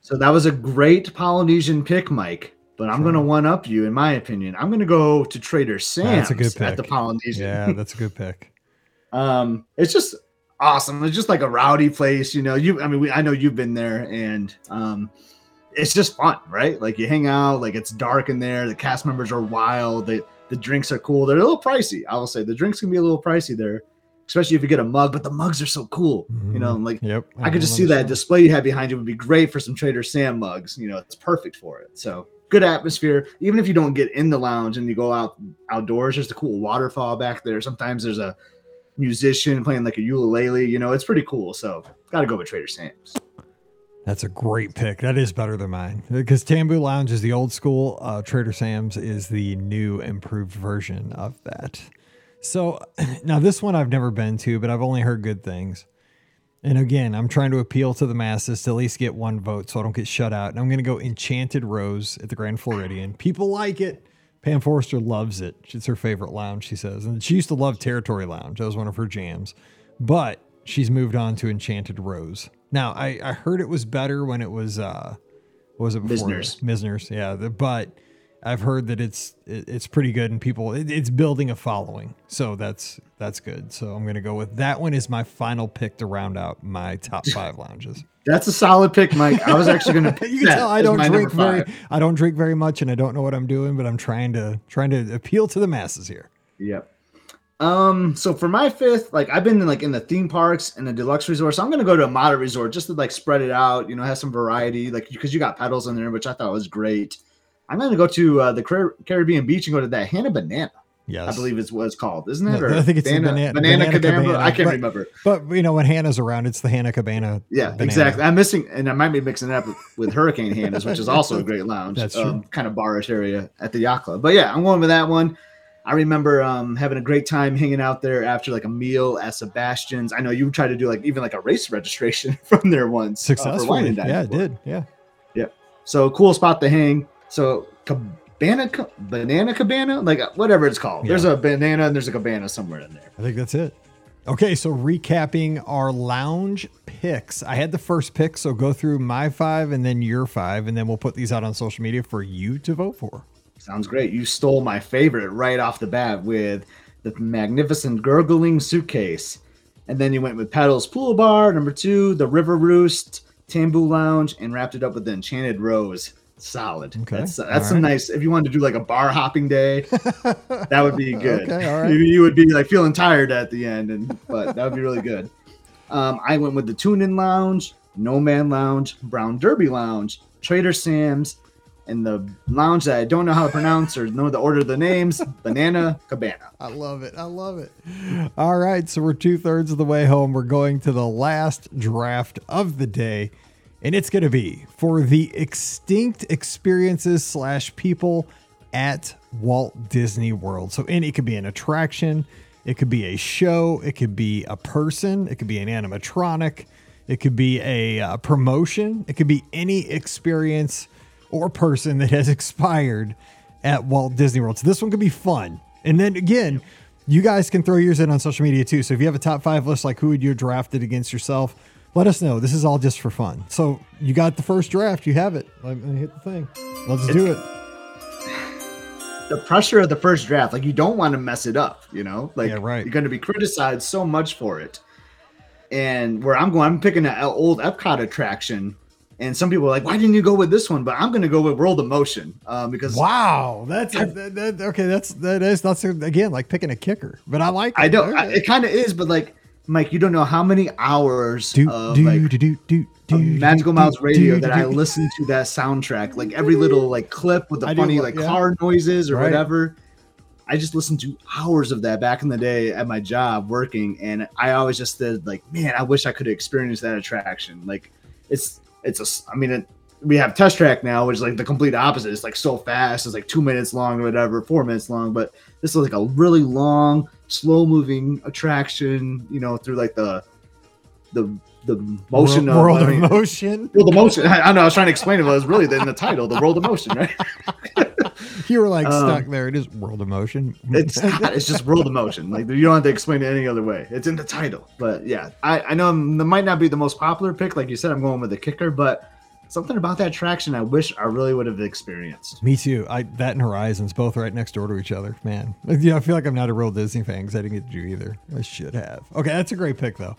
Speaker 3: So that was a great Polynesian pick, Mike. But I'm
Speaker 1: Sure.
Speaker 3: gonna one up you, in my opinion. I'm gonna go to Trader Sam's
Speaker 1: That's a good pick.
Speaker 3: at the. Polynesian.
Speaker 1: Yeah, that's a good pick.
Speaker 3: Um, it's just awesome. It's just like a rowdy place, you know. You, I mean, we, I know you've been there, and um, it's just fun, right? Like you hang out, like it's dark in there. The cast members are wild. The the drinks are cool. They're a little pricey. I will say the drinks can be a little pricey there, especially if you get a mug. But the mugs are so cool, you know. Like
Speaker 1: Yep.
Speaker 3: I could just see that display you have behind you would be great for some Trader Sam mugs. You know, it's perfect for it. So good atmosphere. Even if you don't get in the lounge and you go out outdoors, there's a cool waterfall back there. Sometimes there's a musician playing like a ukulele. You know, it's pretty cool. So got to go with Trader Sam's.
Speaker 1: That's a great pick. That is better than mine because Tambu Lounge is the old school. Uh, Trader Sam's is the new, improved version of that. So now this one I've never been to, but I've only heard good things. And again, I'm trying to appeal to the masses to at least get one vote so I don't get shut out. And I'm going to go Enchanted Rose at the Grand Floridian. People like it. Pam Forrester loves it. It's her favorite lounge, she says. And she used to love Territory Lounge. That was one of her jams. But she's moved on to Enchanted Rose. Now, I, I heard it was better when it was, uh, what was it before?
Speaker 3: Mizner's.
Speaker 1: Mizner's, yeah. The, but I've heard that it's it's pretty good and people it, it's building a following. So that's that's good. So I'm gonna go with that one is my final pick to round out my top five lounges.
Speaker 3: That's a solid pick, Mike. I was actually going to pick
Speaker 1: you can tell I don't drink very. I don't drink very much and I don't know what I'm doing, but I'm trying to trying to appeal to the masses here.
Speaker 3: Yep. Um, so for my fifth, like I've been in like in the theme parks and the deluxe resort, so I'm gonna go to a moderate resort just to like spread it out, you know, have some variety, like because you got Petals in there, which I thought was great. I'm gonna go to uh, the Car- Caribbean beach and go to that Hannah Banana,
Speaker 1: Yes.
Speaker 3: I believe what it's called, isn't it?
Speaker 1: No,
Speaker 3: Or
Speaker 1: I think it's the
Speaker 3: Banana, Banana,
Speaker 1: Banana
Speaker 3: Cabana.
Speaker 1: Cabana,
Speaker 3: I can't
Speaker 1: but-
Speaker 3: remember.
Speaker 1: But you know when Hannah's around, it's the Hannah Cabana.
Speaker 3: Yeah,
Speaker 1: banana.
Speaker 3: exactly. I'm missing, and I might be mixing it up with, with Hurricane Hannah's, which is also a great lounge.
Speaker 1: That's true.
Speaker 3: um, kind of barish area at the yacht club. But yeah, I'm going with that one. I remember um, having a great time hanging out there after like a meal at Sebastian's. I know you tried to do like even like a race registration from there once. uh,
Speaker 1: Successfully.
Speaker 3: dine
Speaker 1: yeah, it did. Yeah.
Speaker 3: So cool spot to hang. So cabana, banana cabana, like uh, whatever it's called. There's a banana and there's a cabana somewhere in there.
Speaker 1: I think that's it. Okay, so recapping our lounge picks. I had the first pick, so go through my five and then your five, and then we'll put these out on social media for you to vote for.
Speaker 3: Sounds great. You stole my favorite right off the bat with the magnificent gurgling suitcase. And then you went with Petals Pool Bar, number two, the River Roost, Tambu Lounge, and wrapped it up with the Enchanted Rose. Solid.
Speaker 1: Okay.
Speaker 3: That's that's some
Speaker 1: right.
Speaker 3: nice. If you wanted to do like a bar hopping day, that would be good.
Speaker 1: Okay, all right.
Speaker 3: You would be like feeling tired at the end, and but that would be really good. Um, I went with the Tune In Lounge, Nomad Lounge, Brown Derby Lounge, Trader Sam's, and the lounge that I don't know how to pronounce or know the order of the names, Banana Cabana.
Speaker 1: I love it. I love it. All right, so we're two thirds of the way home. We're going to the last draft of the day, and it's going to be for the extinct experiences slash people at Walt Disney World. So, and it could be an attraction, it could be a show, it could be a person, it could be an animatronic, it could be a uh, promotion, it could be any experience or person that has expired at Walt Disney World. So this one could be fun. And then again, you guys can throw yours in on social media too. So if you have a top five list, like who would you have drafted against yourself, let us know. This is all just for fun. So you got the first draft, you have it. Let me hit the thing. Let's do it.
Speaker 3: the pressure of the first draft, like you don't want to mess it up, you know? Like
Speaker 1: Yeah, right.
Speaker 3: you're going to be criticized so much for it. And where I'm going, I'm picking an old Epcot attraction. And some people are like, why didn't you go with this one? But I'm going to go with World of Motion um, because
Speaker 1: Wow, that's that, that- okay. That's that is that's again like picking a kicker, but I like.
Speaker 3: I don't, I, it kind of is, but like, Mike, you don't know how many hours
Speaker 1: do
Speaker 3: of
Speaker 1: do
Speaker 3: like
Speaker 1: do do do do
Speaker 3: of Magical
Speaker 1: do,
Speaker 3: Mouse
Speaker 1: do,
Speaker 3: Radio
Speaker 1: do,
Speaker 3: that I
Speaker 1: do.
Speaker 3: listen to that soundtrack, like every little like clip with the
Speaker 1: I
Speaker 3: funny
Speaker 1: lo-
Speaker 3: like
Speaker 1: yeah.
Speaker 3: car noises or
Speaker 1: Right.
Speaker 3: whatever. I just listened to hours of that back in the day at my job working, and I always just said like, man, I wish I could experience that attraction. Like, it's it's a, I mean, it, we have Test Track now, which is like the complete opposite. It's like so fast, it's like two minutes long or whatever, four minutes long, but this is like a really long, slow moving attraction. You know, through like the the the motion
Speaker 1: world, world
Speaker 3: of, I
Speaker 1: of motion.
Speaker 3: World of Motion. I, I know. I was trying to explain it, but it was really in the title, the World of Motion, right?
Speaker 1: You were like
Speaker 3: Um,
Speaker 1: stuck there. It is world of motion.
Speaker 3: It's not. It's just World of Motion. Like you don't have to explain it any other way. It's in the title. But yeah, I, I know that might not be the most popular pick. Like you said, I'm going with the kicker, but something about that traction I wish I really would have experienced.
Speaker 1: Me too. I that and Horizons both right next door to each other. Man, yeah, I feel like I'm not a real Disney fan because I didn't get to do either. I should have. Okay, that's a great pick though.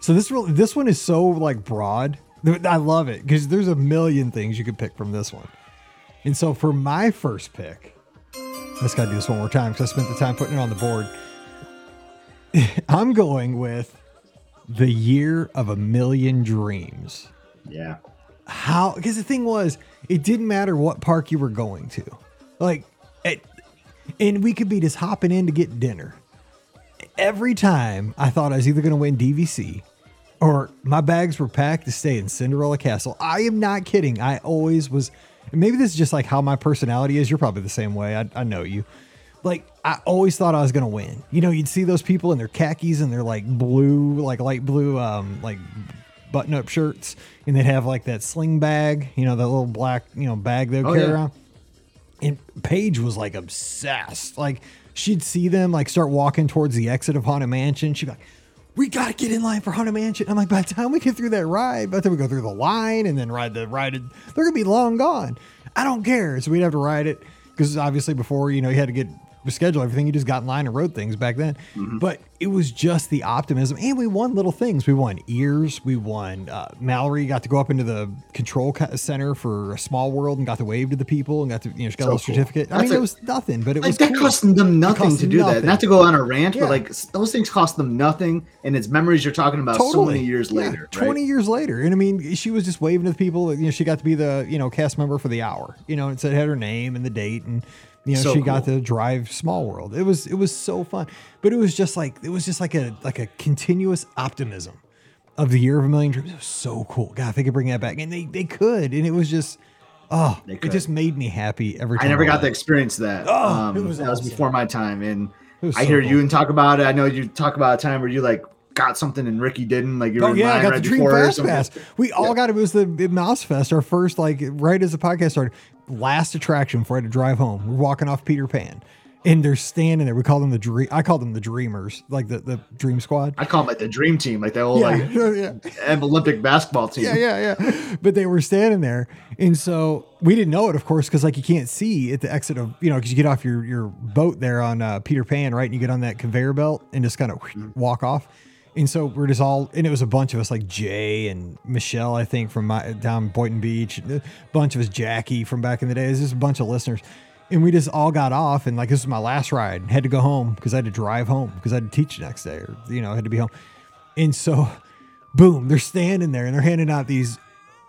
Speaker 1: So this real this one is so like broad. I love it because there's a million things you could pick from this one. And so for my first pick, let's gotta do this one more time because I spent the time putting it on the board. I'm going with the year of a million dreams
Speaker 3: Yeah.
Speaker 1: How because the thing was it didn't matter what park you were going to. Like and we could be just hopping in to get dinner. Every time i thought i was either going to win dvc or my bags were packed to stay in cinderella castle. I am not kidding. I always was maybe this is just like how my personality is. You're probably the same way. I, I know you. Like I always thought I was gonna win. You know, you'd see those people in their khakis and their like blue, like light blue, um, like button up shirts, and they'd have like that sling bag, you know, that little black, you know, bag they'd
Speaker 3: Oh,
Speaker 1: carry
Speaker 3: yeah.
Speaker 1: around. And Paige was like obsessed. Like she'd see them like start walking towards the exit of Haunted Mansion. She'd be like, "We gotta get in line for Haunted Mansion." I'm like, by the time we get through that ride, by the time we go through the line and then ride the ride, they're gonna be long gone. I don't care. So we'd have to ride it because obviously before you know you had to get schedule everything. You just got in line and wrote things back then. But it was just the optimism, and we won little things. We won ears. We won. Uh, Mallory got to go up into the control center for a small world and got to wave to the people and got to you know she got a little
Speaker 3: cool.
Speaker 1: certificate. I mean,
Speaker 3: a-
Speaker 1: it was nothing, but it
Speaker 3: Like
Speaker 1: was
Speaker 3: that
Speaker 1: cool.
Speaker 3: cost them nothing
Speaker 1: cost
Speaker 3: to do
Speaker 1: nothing.
Speaker 3: that. Not to go on a rant,
Speaker 1: Yeah.
Speaker 3: but like those things cost them nothing, and it's memories you're talking about so many years
Speaker 1: Yeah,
Speaker 3: later. right?
Speaker 1: 20 years later. And I mean, she was just waving to the people. You know, she got to be the, you know, cast member for the hour. You know, and said had her name and the date and you know,
Speaker 3: So
Speaker 1: she got to drive Small World. It was it was so fun. But it was just like it was just like a like a continuous optimism of the year of a million dreams. It was so cool. God, if they could bring that back. And they they could. And it was just oh, it just made me happy every time.
Speaker 3: I never got to experience that.
Speaker 1: Oh,
Speaker 3: um,
Speaker 1: it was
Speaker 3: that was before my time, and I
Speaker 1: so
Speaker 3: hear
Speaker 1: cool.
Speaker 3: you and talk about it. I know you talk about a time where you like got something and Ricky didn't. Like you were
Speaker 1: Oh yeah, I got
Speaker 3: right
Speaker 1: the Dream Fast. Pass. We all got it. It was the Mouse Fest, our first like right as the podcast started, last attraction before I had to drive home. We're walking off Peter Pan, and they're standing there. We call them the dream. I call them the Dreamers, like the the Dream Squad.
Speaker 3: I call them like the dream team, like the old
Speaker 1: Yeah,
Speaker 3: like
Speaker 1: yeah.
Speaker 3: Olympic basketball team.
Speaker 1: Yeah, yeah, yeah. But they were standing there, and so we didn't know it, of course, because like you can't see at the exit of you know because you get off your your boat there on uh, Peter Pan, right? And you get on that conveyor belt and just kind of walk off. And so we're just all, and it was a bunch of us, like Jay and Michelle, I think, from my down Boynton Beach. A bunch of us, Jackie from back in the day. It was just a bunch of listeners. And we just all got off, and like this was my last ride. Had to go home because I had to drive home because I had to teach the next day, or you know, I had to be home. And so, boom, they're standing there and they're handing out these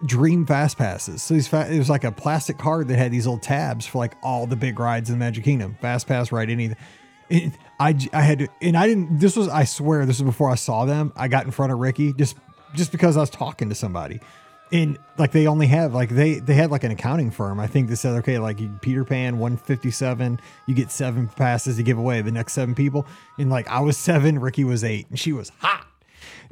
Speaker 1: dream fast passes. So these fa- it was like a plastic card that had these little tabs for like all the big rides in the Magic Kingdom. Fast pass ride anything. I I had to, and I didn't. This was I swear this was before I saw them. I got in front of Ricky just just because I was talking to somebody. And like they only have like they they had like an accounting firm I think that said okay like Peter Pan 157 you get seven passes to give away the next seven people and like I was seven Ricky was eight and she was hot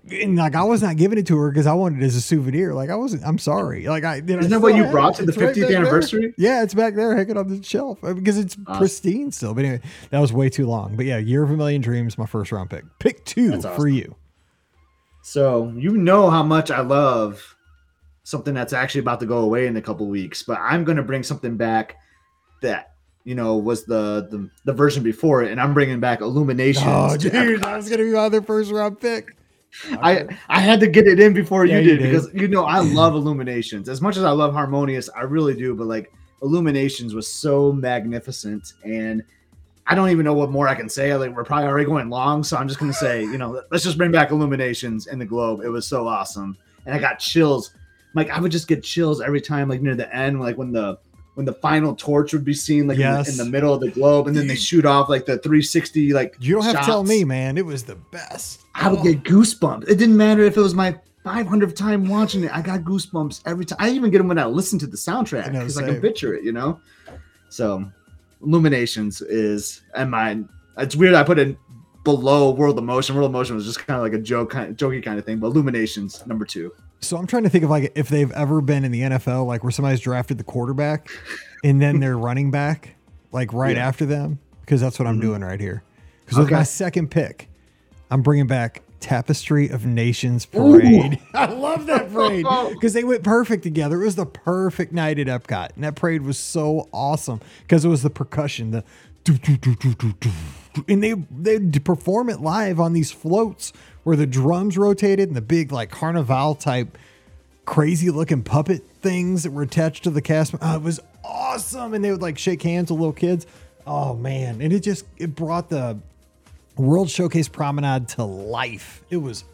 Speaker 1: And like I was not giving it to her because I wanted it as a souvenir. Like I wasn't. I'm sorry. Like I
Speaker 3: isn't that what you brought to the 50th anniversary?
Speaker 1: Yeah, it's back there hanging on the shelf uh, because it's awesome. pristine still. But anyway, that was way too long. But yeah, Year of a Million Dreams, my first round pick. Pick two awesome. for you.
Speaker 3: So you know how much I love something that's actually about to go away in a couple weeks, but I'm going to bring something back that you know was the, the the version before it, and I'm bringing back Illumination.
Speaker 1: Oh, dude, that was going to be my other first round pick.
Speaker 3: I I had to get it in before yeah, you, did, you did because you know I love Illuminations as much as I love Harmonious. I really do, but like Illuminations was so magnificent and. I don't even know what more I can say. Like we're probably already going long, so I'm just gonna say, you know, let's just bring back Illuminations in the globe. It was so awesome, and I got chills like I would just get chills every time, like near the end, like when the when the final torch would be seen, like yes. in, the, in, the, middle of the globe, and then they shoot off like the 360, like
Speaker 1: you don't have shots. to tell me, man. It was the best.
Speaker 3: I would get goosebumps. It didn't matter if it was my 500th time watching it. I got goosebumps every time. I even get them when I listen to the soundtrack because I, I, can picture it, you know. So, Illuminations is and mine. It's weird. I put it below World of Motion. World of Motion was just kind of like a joke, kind of jokey kind of thing. But Illuminations number two.
Speaker 1: So I'm trying to think of like if they've ever been in the NFL, like where somebody's drafted the quarterback and then they're running back, like right yeah. after them, because that's what I'm mm-hmm. doing right here. Because okay. with my second pick, I'm bringing back Tapestry of Nations parade. I love that parade oh. because they went perfect together. It was the perfect night at Epcot, and that parade was so awesome because it was the percussion, the and they they perform it live on these floats where the drums rotated and the big like carnival type crazy looking puppet things that were attached to the cast. Oh, it was awesome, and they would like shake hands with little kids. Oh man, and it just it brought the World Showcase Promenade to life. It was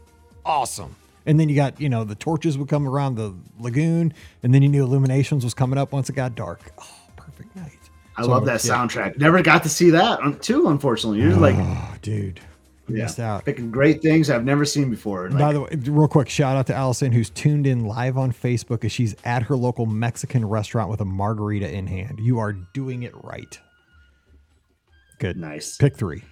Speaker 1: awesome. And then you got, you know, the torches would come around the lagoon, and then you knew Illuminations was coming up once it got dark. Oh, perfect night.
Speaker 3: I so, love that yeah. soundtrack. Never got to see that too, unfortunately. You're oh, like,
Speaker 1: dude, yeah. missed out.
Speaker 3: Picking great things I've never seen before.
Speaker 1: Like, By the way, real quick, shout out to Allison who's tuned in live on Facebook as she's at her local Mexican restaurant with a margarita in hand. You are doing it right. Good.
Speaker 3: Nice.
Speaker 1: Pick three.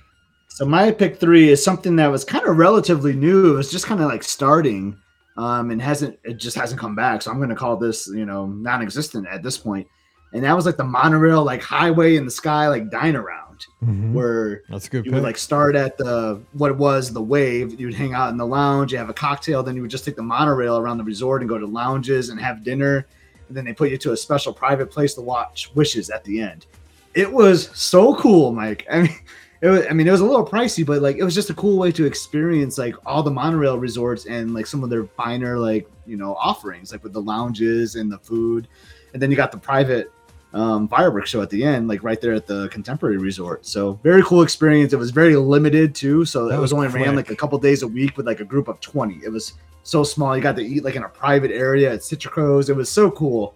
Speaker 3: So my pick three is something that was kind of relatively new. It was just kind of like starting, um, and hasn't it just hasn't come back. So I'm going to call this, you know, non-existent at this point. and that was like the monorail like highway in the sky like dine around mm-hmm. where
Speaker 1: that's good
Speaker 3: you
Speaker 1: pick.
Speaker 3: would like start at the what it was the wave you would hang out in the lounge you have a cocktail then you would just take the monorail around the resort and go to lounges and have dinner and then they put you to a special private place to watch wishes at the end it was so cool mike i mean it was, I mean, it was a little pricey, but like it was just a cool way to experience like all the monorail resorts and like some of their finer like you know offerings, like with the lounges and the food, and then you got the private um, fireworks show at the end, like right there at the Contemporary Resort. So very cool experience. It was very limited too, so that it was, was only quick. ran like a couple days a week with like a group of twenty. It was so small. You got to eat like in a private area at Citricos. It was so cool.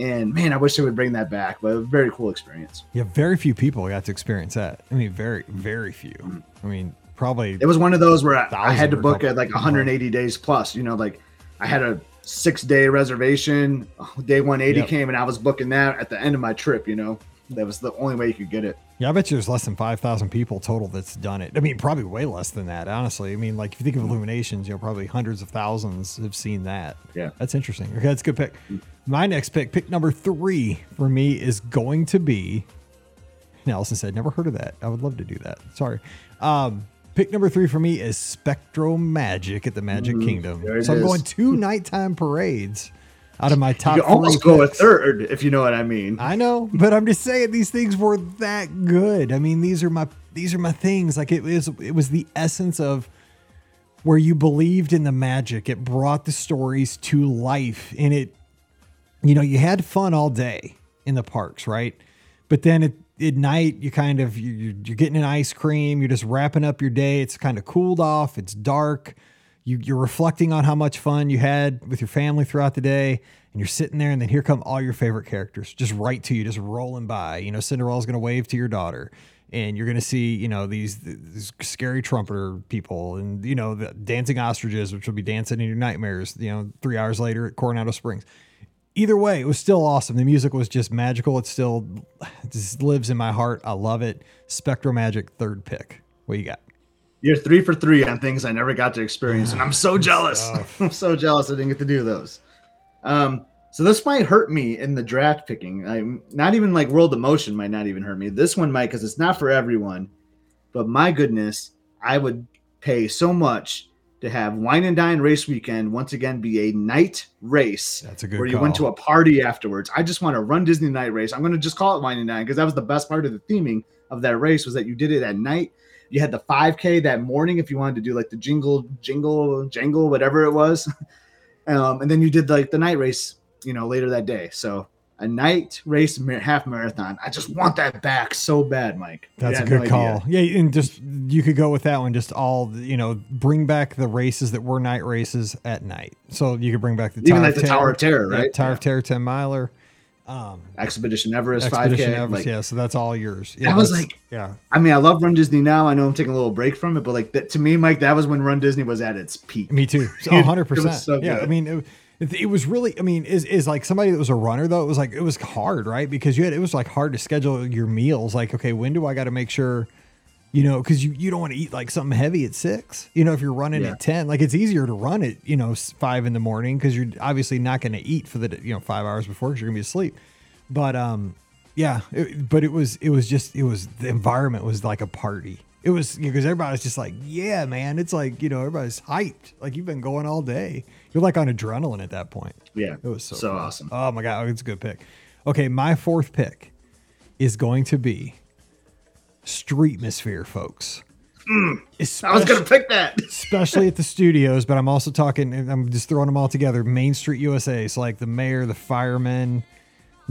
Speaker 3: And man, I wish they would bring that back. But a very cool experience.
Speaker 1: Yeah, very few people got to experience that. I mean, very, very few. Mm-hmm. I mean, probably.
Speaker 3: It was one of those where I, I had to book at like 180 days plus. You know, like I had a six day reservation. Day 180 yep. came and I was booking that at the end of my trip, you know. That was the only way you could get it.
Speaker 1: Yeah, I bet you there's less than 5,000 people total that's done it. I mean, probably way less than that, honestly. I mean, like if you think of Illuminations, you know, probably hundreds of thousands have seen that.
Speaker 3: Yeah.
Speaker 1: That's interesting. Okay, that's a good pick. My next pick, pick number three for me is going to be. Nelson said, never heard of that. I would love to do that. Sorry. Um, Pick number three for me is SpectroMagic at the Magic mm, Kingdom. So I'm is. going two nighttime parades out of my top.
Speaker 3: You almost go a third, if you know what I mean.
Speaker 1: I know, but I'm just saying these things were that good. I mean, these are my these are my things. Like it was it was the essence of where you believed in the magic. It brought the stories to life, and it, you know, you had fun all day in the parks, right? But then it at night you kind of you're, you're getting an ice cream you're just wrapping up your day. It's kind of cooled off it's dark. You, you're reflecting on how much fun you had with your family throughout the day and you're sitting there and then here come all your favorite characters just right to you just rolling by. You know cinderella's going to wave to your daughter and you're going to see you know these, these scary trumpeter people and you know the dancing ostriches which will be dancing in your nightmares you know three hours later at coronado springs either way, it was still awesome. The music was just magical. It still just lives in my heart. I love it. SpectroMagic, third pick. What you got?
Speaker 3: You're three for three on things I never got to experience, and I'm so jealous. I'm so jealous I didn't get to do those. Um, so this might hurt me in the draft picking. I'm not even like World of Motion might not even hurt me. This one might because it's not for everyone. But my goodness, I would pay so much to have Wine and Dine Race Weekend once again be a night race
Speaker 1: That's a good
Speaker 3: where you went to a party afterwards. I just want to run Disney Night Race. I'm going to just call it Wine and Dine because that was the best part of the theming of that race was that you did it at night. You had the 5K that morning if you wanted to do like the jingle, jingle, jangle, whatever it was, um, and then you did like the night race, you know, later that day. So a night race half marathon. I just want that back so bad, Mike.
Speaker 1: That's a good
Speaker 3: no idea.
Speaker 1: call. Yeah, and just you could go with that one. Just all you know, bring back the races that were night races at night. So you could bring back the
Speaker 3: Even
Speaker 1: Tower
Speaker 3: like
Speaker 1: of
Speaker 3: the Tower of Terror,
Speaker 1: yeah,
Speaker 3: right?
Speaker 1: Tower of Terror ten miler, um,
Speaker 3: Expedition Everest
Speaker 1: Expedition
Speaker 3: 5K.
Speaker 1: Everest.
Speaker 3: like,
Speaker 1: yeah, so that's all yours. Yeah,
Speaker 3: That was like-
Speaker 1: yeah,
Speaker 3: I mean, I love Run Disney now. I know I'm taking a little break from it, but like that, to me, Mike, that was when Run Disney was at its peak.
Speaker 1: me too. A hundred percent.
Speaker 3: so
Speaker 1: Yeah, I mean. It, it, was really, I mean, is is like somebody that was a runner though. It was like it was hard, right? Because you had it was like hard to schedule your meals. Like, okay, when do I got to make sure, you know, because you you don't want to eat like something heavy at six. You know, if you're running
Speaker 3: Yeah.
Speaker 1: at ten, like it's easier to run at you know five in the morning because you're obviously not going to eat for the you know five hours before because you're gonna be asleep. But um, yeah, it, but it was it was just it was the environment was like a party. It was because everybody was just like, yeah, man. It's like you know everybody's hyped. Like you've been going all day. You're like on adrenaline at that point.
Speaker 3: Yeah,
Speaker 1: It was so,
Speaker 3: so awesome.
Speaker 1: Oh my god, it's a good pick. Okay, my fourth pick is going to be Streetmosphere, folks.
Speaker 3: Hmm. I was gonna pick that.
Speaker 1: especially at the studios, but I'm also talking. I'm just throwing them all together. Main Street USA. So like the mayor, the firemen,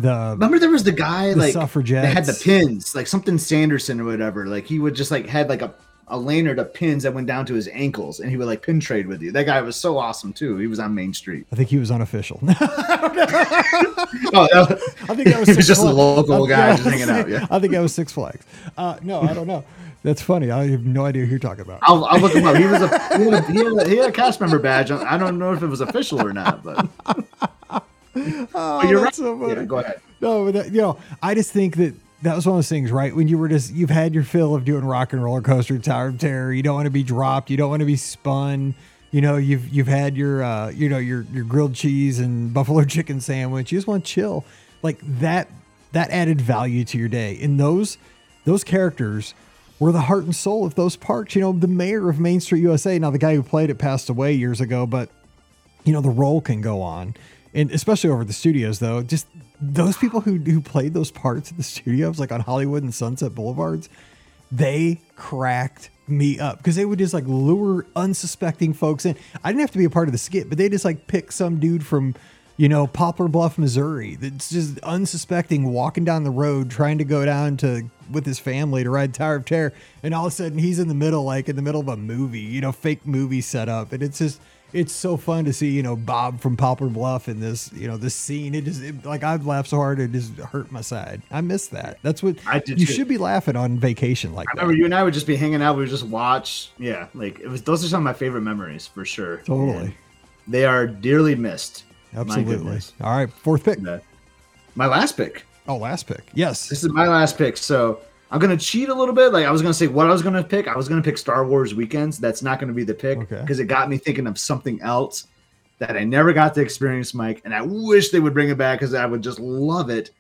Speaker 1: the
Speaker 3: Remember, there was the guy
Speaker 1: The
Speaker 3: like that had the pins, like something Sanderson or whatever. Like he would just like had like a a lanyard of pins that went down to his ankles, and he would like pin trade with you. That guy was so awesome too. He was on Main Street.
Speaker 1: I think he was unofficial.
Speaker 3: Oh, was,
Speaker 1: I think that was,
Speaker 3: He was just a local guy just hanging out, yeah.
Speaker 1: I think that was Six Flags. Uh, no, I don't know. That's funny. I have no idea who you're talking about.
Speaker 3: I'll, I'll look him up. He was a he had a, he had a he had a cast member badge. I don't know if it was official or not, but,
Speaker 1: Oh,
Speaker 3: you're right.
Speaker 1: so.
Speaker 3: Yeah, go ahead.
Speaker 1: No, but that, you know, I just think that that was one of those things, right? When you were just, you've had your fill of doing rock and roller coaster, Tower of Terror. You don't want to be dropped. You don't want to be spun. You know, you've you've had your, uh, you know, your your grilled cheese and buffalo chicken sandwich. You just want to chill, like that. That added value to your day. And those those characters were the heart and soul of those parks. You know, the mayor of Main Street USA. Now, the guy who played it passed away years ago, but you know the role can go on and especially over the studios though just those people who who played those parts at the studios like on hollywood and sunset boulevards they cracked me up. Because they would just like lure unsuspecting folks in. I didn't have to be a part of the skit but they just like pick some dude from you know poplar bluff missouri that's just unsuspecting walking down the road trying to go down to with his family to ride tower of terror. And all of a sudden he's in the middle like in the middle of a movie you know fake movie setup and it's just it's so fun to see you know Bob from Poplar Bluff in this you know this scene. It just it, like I've laughed so hard it just hurt my side. I miss that. That's what
Speaker 3: I did
Speaker 1: you
Speaker 3: too.
Speaker 1: should be laughing on vacation like
Speaker 3: I
Speaker 1: that.
Speaker 3: remember you and I would just be hanging out. We would just watch. Yeah, like it was. Those are some of my favorite memories for sure.
Speaker 1: Totally,
Speaker 3: And they are dearly missed.
Speaker 1: Absolutely. All right, fourth pick.
Speaker 3: My last pick.
Speaker 1: Oh, last pick. Yes.
Speaker 3: This is my last pick. So I'm gonna cheat a little bit. Like I was gonna say what I was gonna pick. I was gonna pick Star Wars Weekends. That's not gonna be the pick
Speaker 1: Okay.
Speaker 3: because it got me thinking of something else that I never got to experience, Mike. And I wish they would bring it back because I would just love it.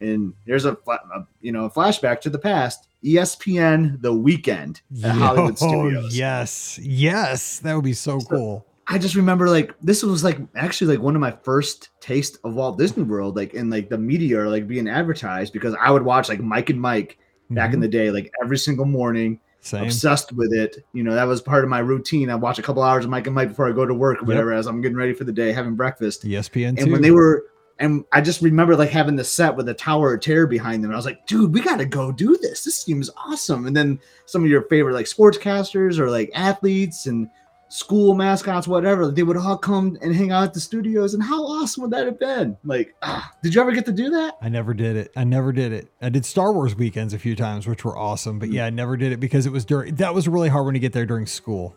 Speaker 3: And there's a, a you know a flashback to the past. ESPN The Weekend at Hollywood
Speaker 1: Oh,
Speaker 3: Studios.
Speaker 1: yes, yes, that would be so cool.
Speaker 3: I just remember like this was like actually like one of my first taste of Walt Disney World, like in like the media or like being advertised because I would watch like Mike and Mike back in
Speaker 1: Mhm.
Speaker 3: the day, like every single morning,
Speaker 1: Same.
Speaker 3: obsessed with it. You know, that was part of my routine. I watch a couple hours of Mike and Mike before I go to work or
Speaker 1: Yep.
Speaker 3: whatever, as I'm getting ready for the day, having breakfast.
Speaker 1: ESPN
Speaker 3: And
Speaker 1: too.
Speaker 3: when they were, and I just remember like having the set with the Tower of Terror behind them. And I was like, dude, we got to go do this. This seems awesome. And then some of your favorite like sportscasters or like athletes and school mascots, whatever, they would all come and hang out at the studios. And how awesome would that have been? Like, ah, did you ever get to do that?
Speaker 1: I never did it. I never did it. I did Star Wars weekends a few times, which were awesome. But yeah, I never did it because it was during. That was really hard when you get there during school.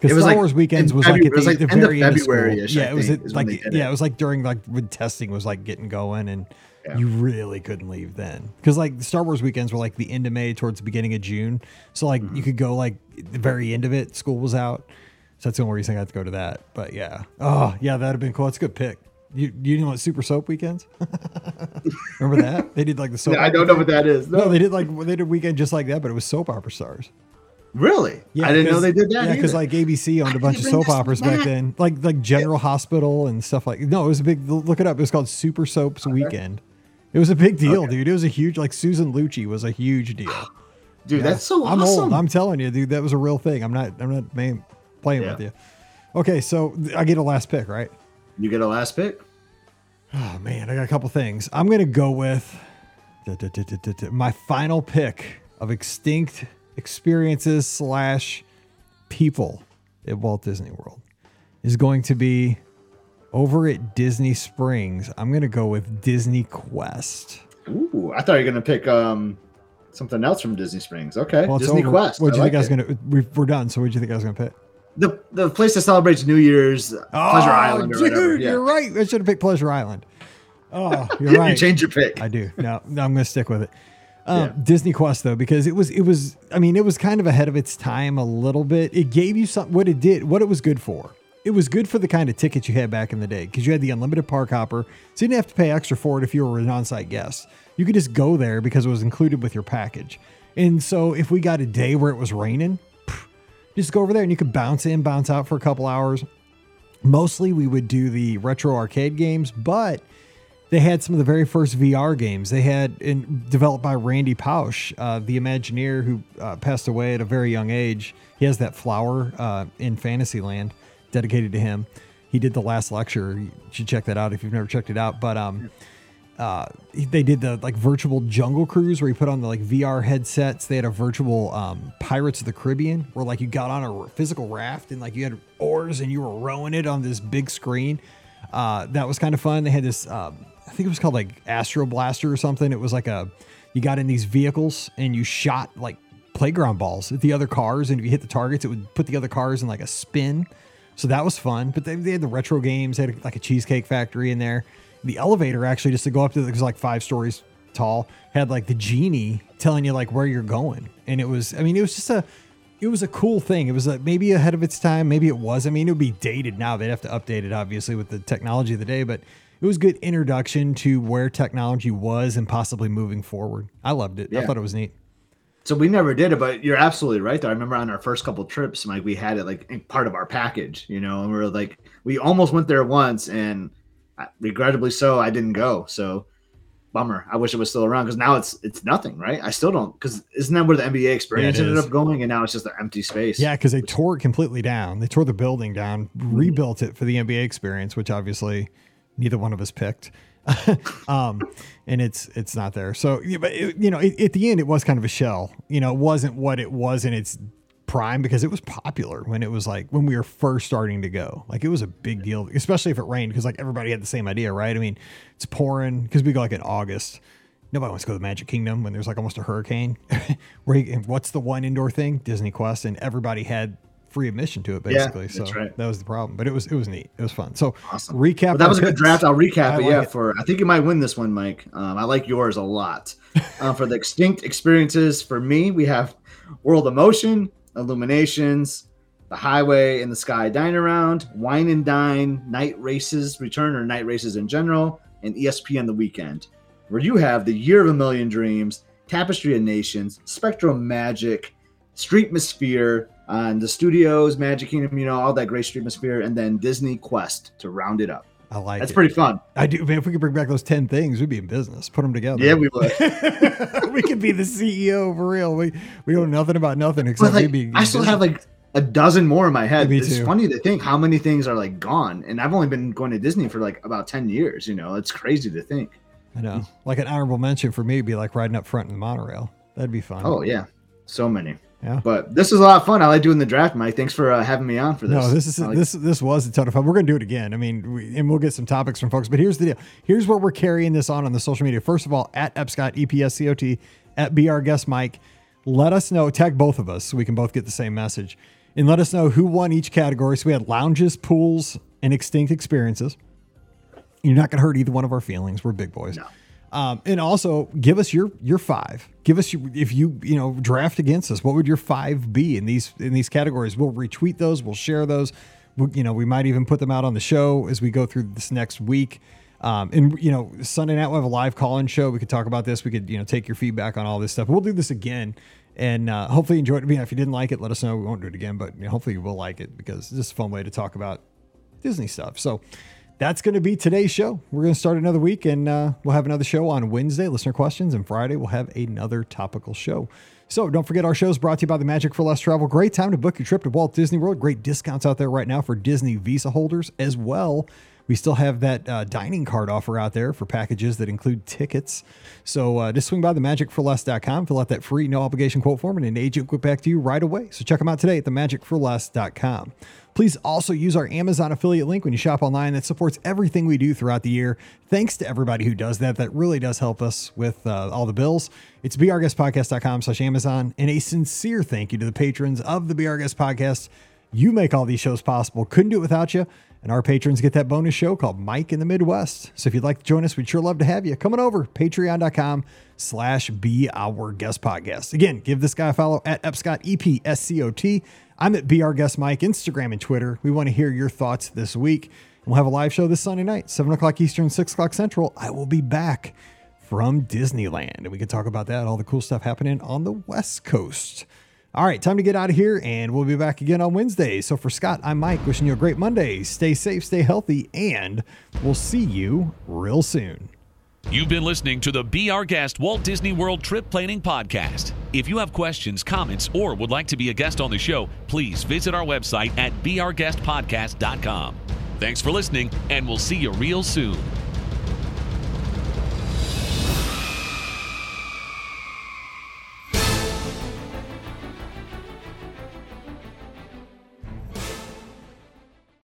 Speaker 1: Because Star
Speaker 3: like
Speaker 1: Wars weekends was like
Speaker 3: February-
Speaker 1: at
Speaker 3: it was
Speaker 1: the,
Speaker 3: like
Speaker 1: the very end of.
Speaker 3: February-ish, I
Speaker 1: Yeah, it was at, like yeah,
Speaker 3: it.
Speaker 1: was like during like when testing was like getting going and
Speaker 3: Yeah.
Speaker 1: You really couldn't leave then because like the Star Wars weekends were like the end of May towards the beginning of June. So like
Speaker 3: Mm-hmm.
Speaker 1: you could go like the very end of it. School was out, so that's the only reason I got to go to that. But yeah, oh yeah, that'd have been cool. That's a good pick. You you know what Super Soap weekends? Remember that they did like the soap.
Speaker 3: I don't know
Speaker 1: thing?
Speaker 3: what that is.
Speaker 1: No,
Speaker 3: No,
Speaker 1: they did like they did weekend just like that, but it was soap opera stars.
Speaker 3: really? Yeah, I didn't know they did that.
Speaker 1: Yeah, because like ABC owned a bunch of soap operas back
Speaker 3: that.
Speaker 1: then, like like General Hospital and stuff like. No, it was a big. Look it up. It was called Super Soaps Weekend. It was a big deal,
Speaker 3: Okay.
Speaker 1: dude. It was a huge. Like Susan Lucci was a huge deal.
Speaker 3: dude,
Speaker 1: Yeah.
Speaker 3: that's so
Speaker 1: I'm
Speaker 3: awesome.
Speaker 1: old. I'm telling you, dude. That was a real thing. I'm not. I'm not man, playing
Speaker 3: Yeah.
Speaker 1: with you. Okay, so I get a last pick, right?
Speaker 3: you get a last pick.
Speaker 1: Oh man, I got a couple things. I'm gonna go with da- da- da- my final pick of extinct experiences slash people at Walt Disney World is going to be over at Disney Springs. I'm gonna go with Disney Quest.
Speaker 3: Ooh, I thought you were gonna pick um something else from Disney Springs. Okay,
Speaker 1: Well,
Speaker 3: Disney
Speaker 1: over.
Speaker 3: Quest.
Speaker 1: What do you
Speaker 3: I
Speaker 1: think I was gonna? We're done. So what do you think I was gonna pick?
Speaker 3: The the place that celebrates New Year's, oh, Pleasure Island, or
Speaker 1: dude.
Speaker 3: Yeah.
Speaker 1: you're right. I should have picked Pleasure Island. Oh, you're
Speaker 3: you
Speaker 1: right.
Speaker 3: change your pick.
Speaker 1: I do. No, no, I'm going to stick with it. Um,
Speaker 3: Yeah.
Speaker 1: Disney Quest though, because it was it was I mean it was kind of ahead of its time a little bit. It gave you some what it did, what it was good for. It was good for the kind of tickets you had back in the day because you had the unlimited park hopper, so you didn't have to pay extra for it if you were an on-site guest. You could just go there because it was included with your package. And so if we got a day where it was raining, just go over there and you could bounce in, bounce out for a couple hours. Mostly we would do the retro arcade games, but they had some of the very first VR games. They had in, developed by Randy Pausch, uh, the Imagineer who uh, passed away at a very young age. He has that flower uh, in Fantasyland dedicated to him. He did the last lecture. You should check that out if you've never checked it out. But um, uh, they did the like virtual jungle cruise where you put on the like VR headsets. They had a virtual um, Pirates of the Caribbean where like you got on a physical raft and like you had oars and you were rowing it on this big screen. Uh, that was kind of fun. They had this, um, I think it was called like Astro Blaster or something. It was like a, you got in these vehicles and you shot like playground balls at the other cars. And if you hit the targets, it would put the other cars in like a spin. So that was fun. But they, they had the retro games. They had like a cheesecake factory in there. The elevator actually just to go up to it was like five stories tall. Had like the genie telling you like where you're going, and it was. I mean, it was just a. It was a cool thing. It was like maybe ahead of its time. Maybe it was. I mean, it would be dated now. They'd have to update it obviously with the technology of the day, but it was good introduction to where technology was and possibly moving forward. I loved it. I thought it was neat.
Speaker 3: So we never did it, but you're absolutely right. Though I remember on our first couple trips, like we had it like part of our package, you know, and we were like, we almost went there once, and uh, regrettably so, I didn't go. So bummer. I wish it was still around because now it's it's nothing, right? I still don't because isn't that where the NBA experience
Speaker 1: Yeah,
Speaker 3: ended up going, and now it's just an empty space.
Speaker 1: Yeah, because they tore it completely down. They tore the building down, rebuilt it for the NBA experience, which obviously neither one of us picked. um, and it's it's not there. So, yeah, but it, you know, it, at the end, it was kind of a shell. You know, it wasn't what it was in its prime because it was popular when it was like when we were first starting to go. Like it was a big deal, especially if it rained because like everybody had the same idea, right? I mean, it's pouring because we go like in August. Nobody wants to go to the Magic Kingdom when there's like almost a hurricane. Where you, what's the one indoor thing? Disney Quest, and everybody had free admission to it
Speaker 3: Yeah,
Speaker 1: basically. so
Speaker 3: right.
Speaker 1: that was the problem, but it was it was neat. It was fun. So
Speaker 3: Awesome.
Speaker 1: recap.
Speaker 3: That was a good draft. I'll recap
Speaker 1: I
Speaker 3: it.
Speaker 1: like
Speaker 3: Yeah,
Speaker 1: it.
Speaker 3: for I think you might win this one, Mike. Um, I like yours a lot. uh, for the extinct experiences, for me, we have World of Motion, Illuminations, the Highway and the Sky Dine Around, Wine and Dine, Night Races Return or Night Races in general, and ESPN the Weekend. Where you have the Year of a Million Dreams, Tapestry of Nations, SpectroMagic, Streetmosphere, on uh, the studios, Magic Kingdom, you know, all that great Streetmosphere, and then Disney Quest to round it up.
Speaker 1: I like
Speaker 3: That's
Speaker 1: it.
Speaker 3: pretty fun.
Speaker 1: I do. Man, if we could bring back those ten things, we'd be in business. Put them together.
Speaker 3: Yeah, we would.
Speaker 1: we could be the CEO for real. We we know nothing about nothing except
Speaker 3: But like,
Speaker 1: we'd.
Speaker 3: I still have like a dozen more in my head.
Speaker 1: Me
Speaker 3: it's
Speaker 1: too.
Speaker 3: funny to think how many things are like gone, and I've only been going to Disney for like about ten years. You know, it's crazy to think.
Speaker 1: I know. Like an honorable mention for me would be like riding up front in the monorail. That'd be fun.
Speaker 3: Oh yeah, so many.
Speaker 1: Yeah.
Speaker 3: But this is a lot of fun. I like doing the draft, Mike. Thanks for uh, having me on for this.
Speaker 1: No, this is
Speaker 3: like-
Speaker 1: this this was a ton of fun. We're gonna do it again. I mean, we, and we'll get some topics from folks. But here's the deal. Here's what we're carrying this on on the social media. First of all, at Epscot E EPSCOT at Our Guest Mike. Let us know. Tag both of us so we can both get the same message, and let us know who won each category. So we had lounges, pools, and extinct experiences. You're not gonna hurt either one of our feelings. We're big boys.
Speaker 3: No.
Speaker 1: Um, and also give us your your five. Give us your, if you you know draft against us. What would your five be in these in these categories? We'll retweet those. We'll share those. We, you know, we might even put them out on the show as we go through this next week. Um, and you know, Sunday night we'll have a live call-in show. We could talk about this. We could you know take your feedback on all this stuff. We'll do this again, and uh, hopefully you enjoy it. If you didn't like it, let us know. We won't do it again, but you know, hopefully you will like it because it's just a fun way to talk about Disney stuff. So that's going to be today's show. We're going to start another week and uh, we'll have another show on Wednesday, listener questions, and Friday we'll have another topical show. So don't forget our show is brought to you by the Magic for Less Travel. Great time to book your trip to Walt Disney World. Great discounts out there right now for Disney Visa holders as well. We still have that uh, dining card offer out there for packages that include tickets. So uh, just swing by the magicforless.com, fill out that free no obligation quote form, and an agent will get back to you right away. So check them out today at themagicforless.com. Please also use our Amazon affiliate link when you shop online. That supports everything we do throughout the year. Thanks to everybody who does that. That really does help us with uh, all the bills. It's beourguestpodcast.com slash Amazon. And a sincere thank you to the patrons of the Our Guest Podcast. You make all these shows possible. Couldn't do it without you. And our patrons get that bonus show called Mike in the Midwest. So if you'd like to join us, we'd sure love to have you. Coming over, patreon.com slash be our guest podcast. Again, give this guy a follow at Epscot, E-P-S-C-O-T. I'm at Be Our Guest Mike, Instagram and Twitter. We want to hear your thoughts this week. We'll have a live show this Sunday night, 7 o'clock Eastern, 6 o'clock Central. I will be back from Disneyland. And we can talk about that, all the cool stuff happening on the West Coast. All right, time to get out of here, and we'll be back again on Wednesday. So for Scott, I'm Mike, wishing you a great Monday. Stay safe, stay healthy, and we'll see you real soon.
Speaker 2: You've been listening to the Be Our Guest Walt Disney World Trip Planning Podcast. If you have questions, comments, or would like to be a guest on the show, please visit our website at beourguestpodcast.com. Thanks for listening, and we'll see you real soon.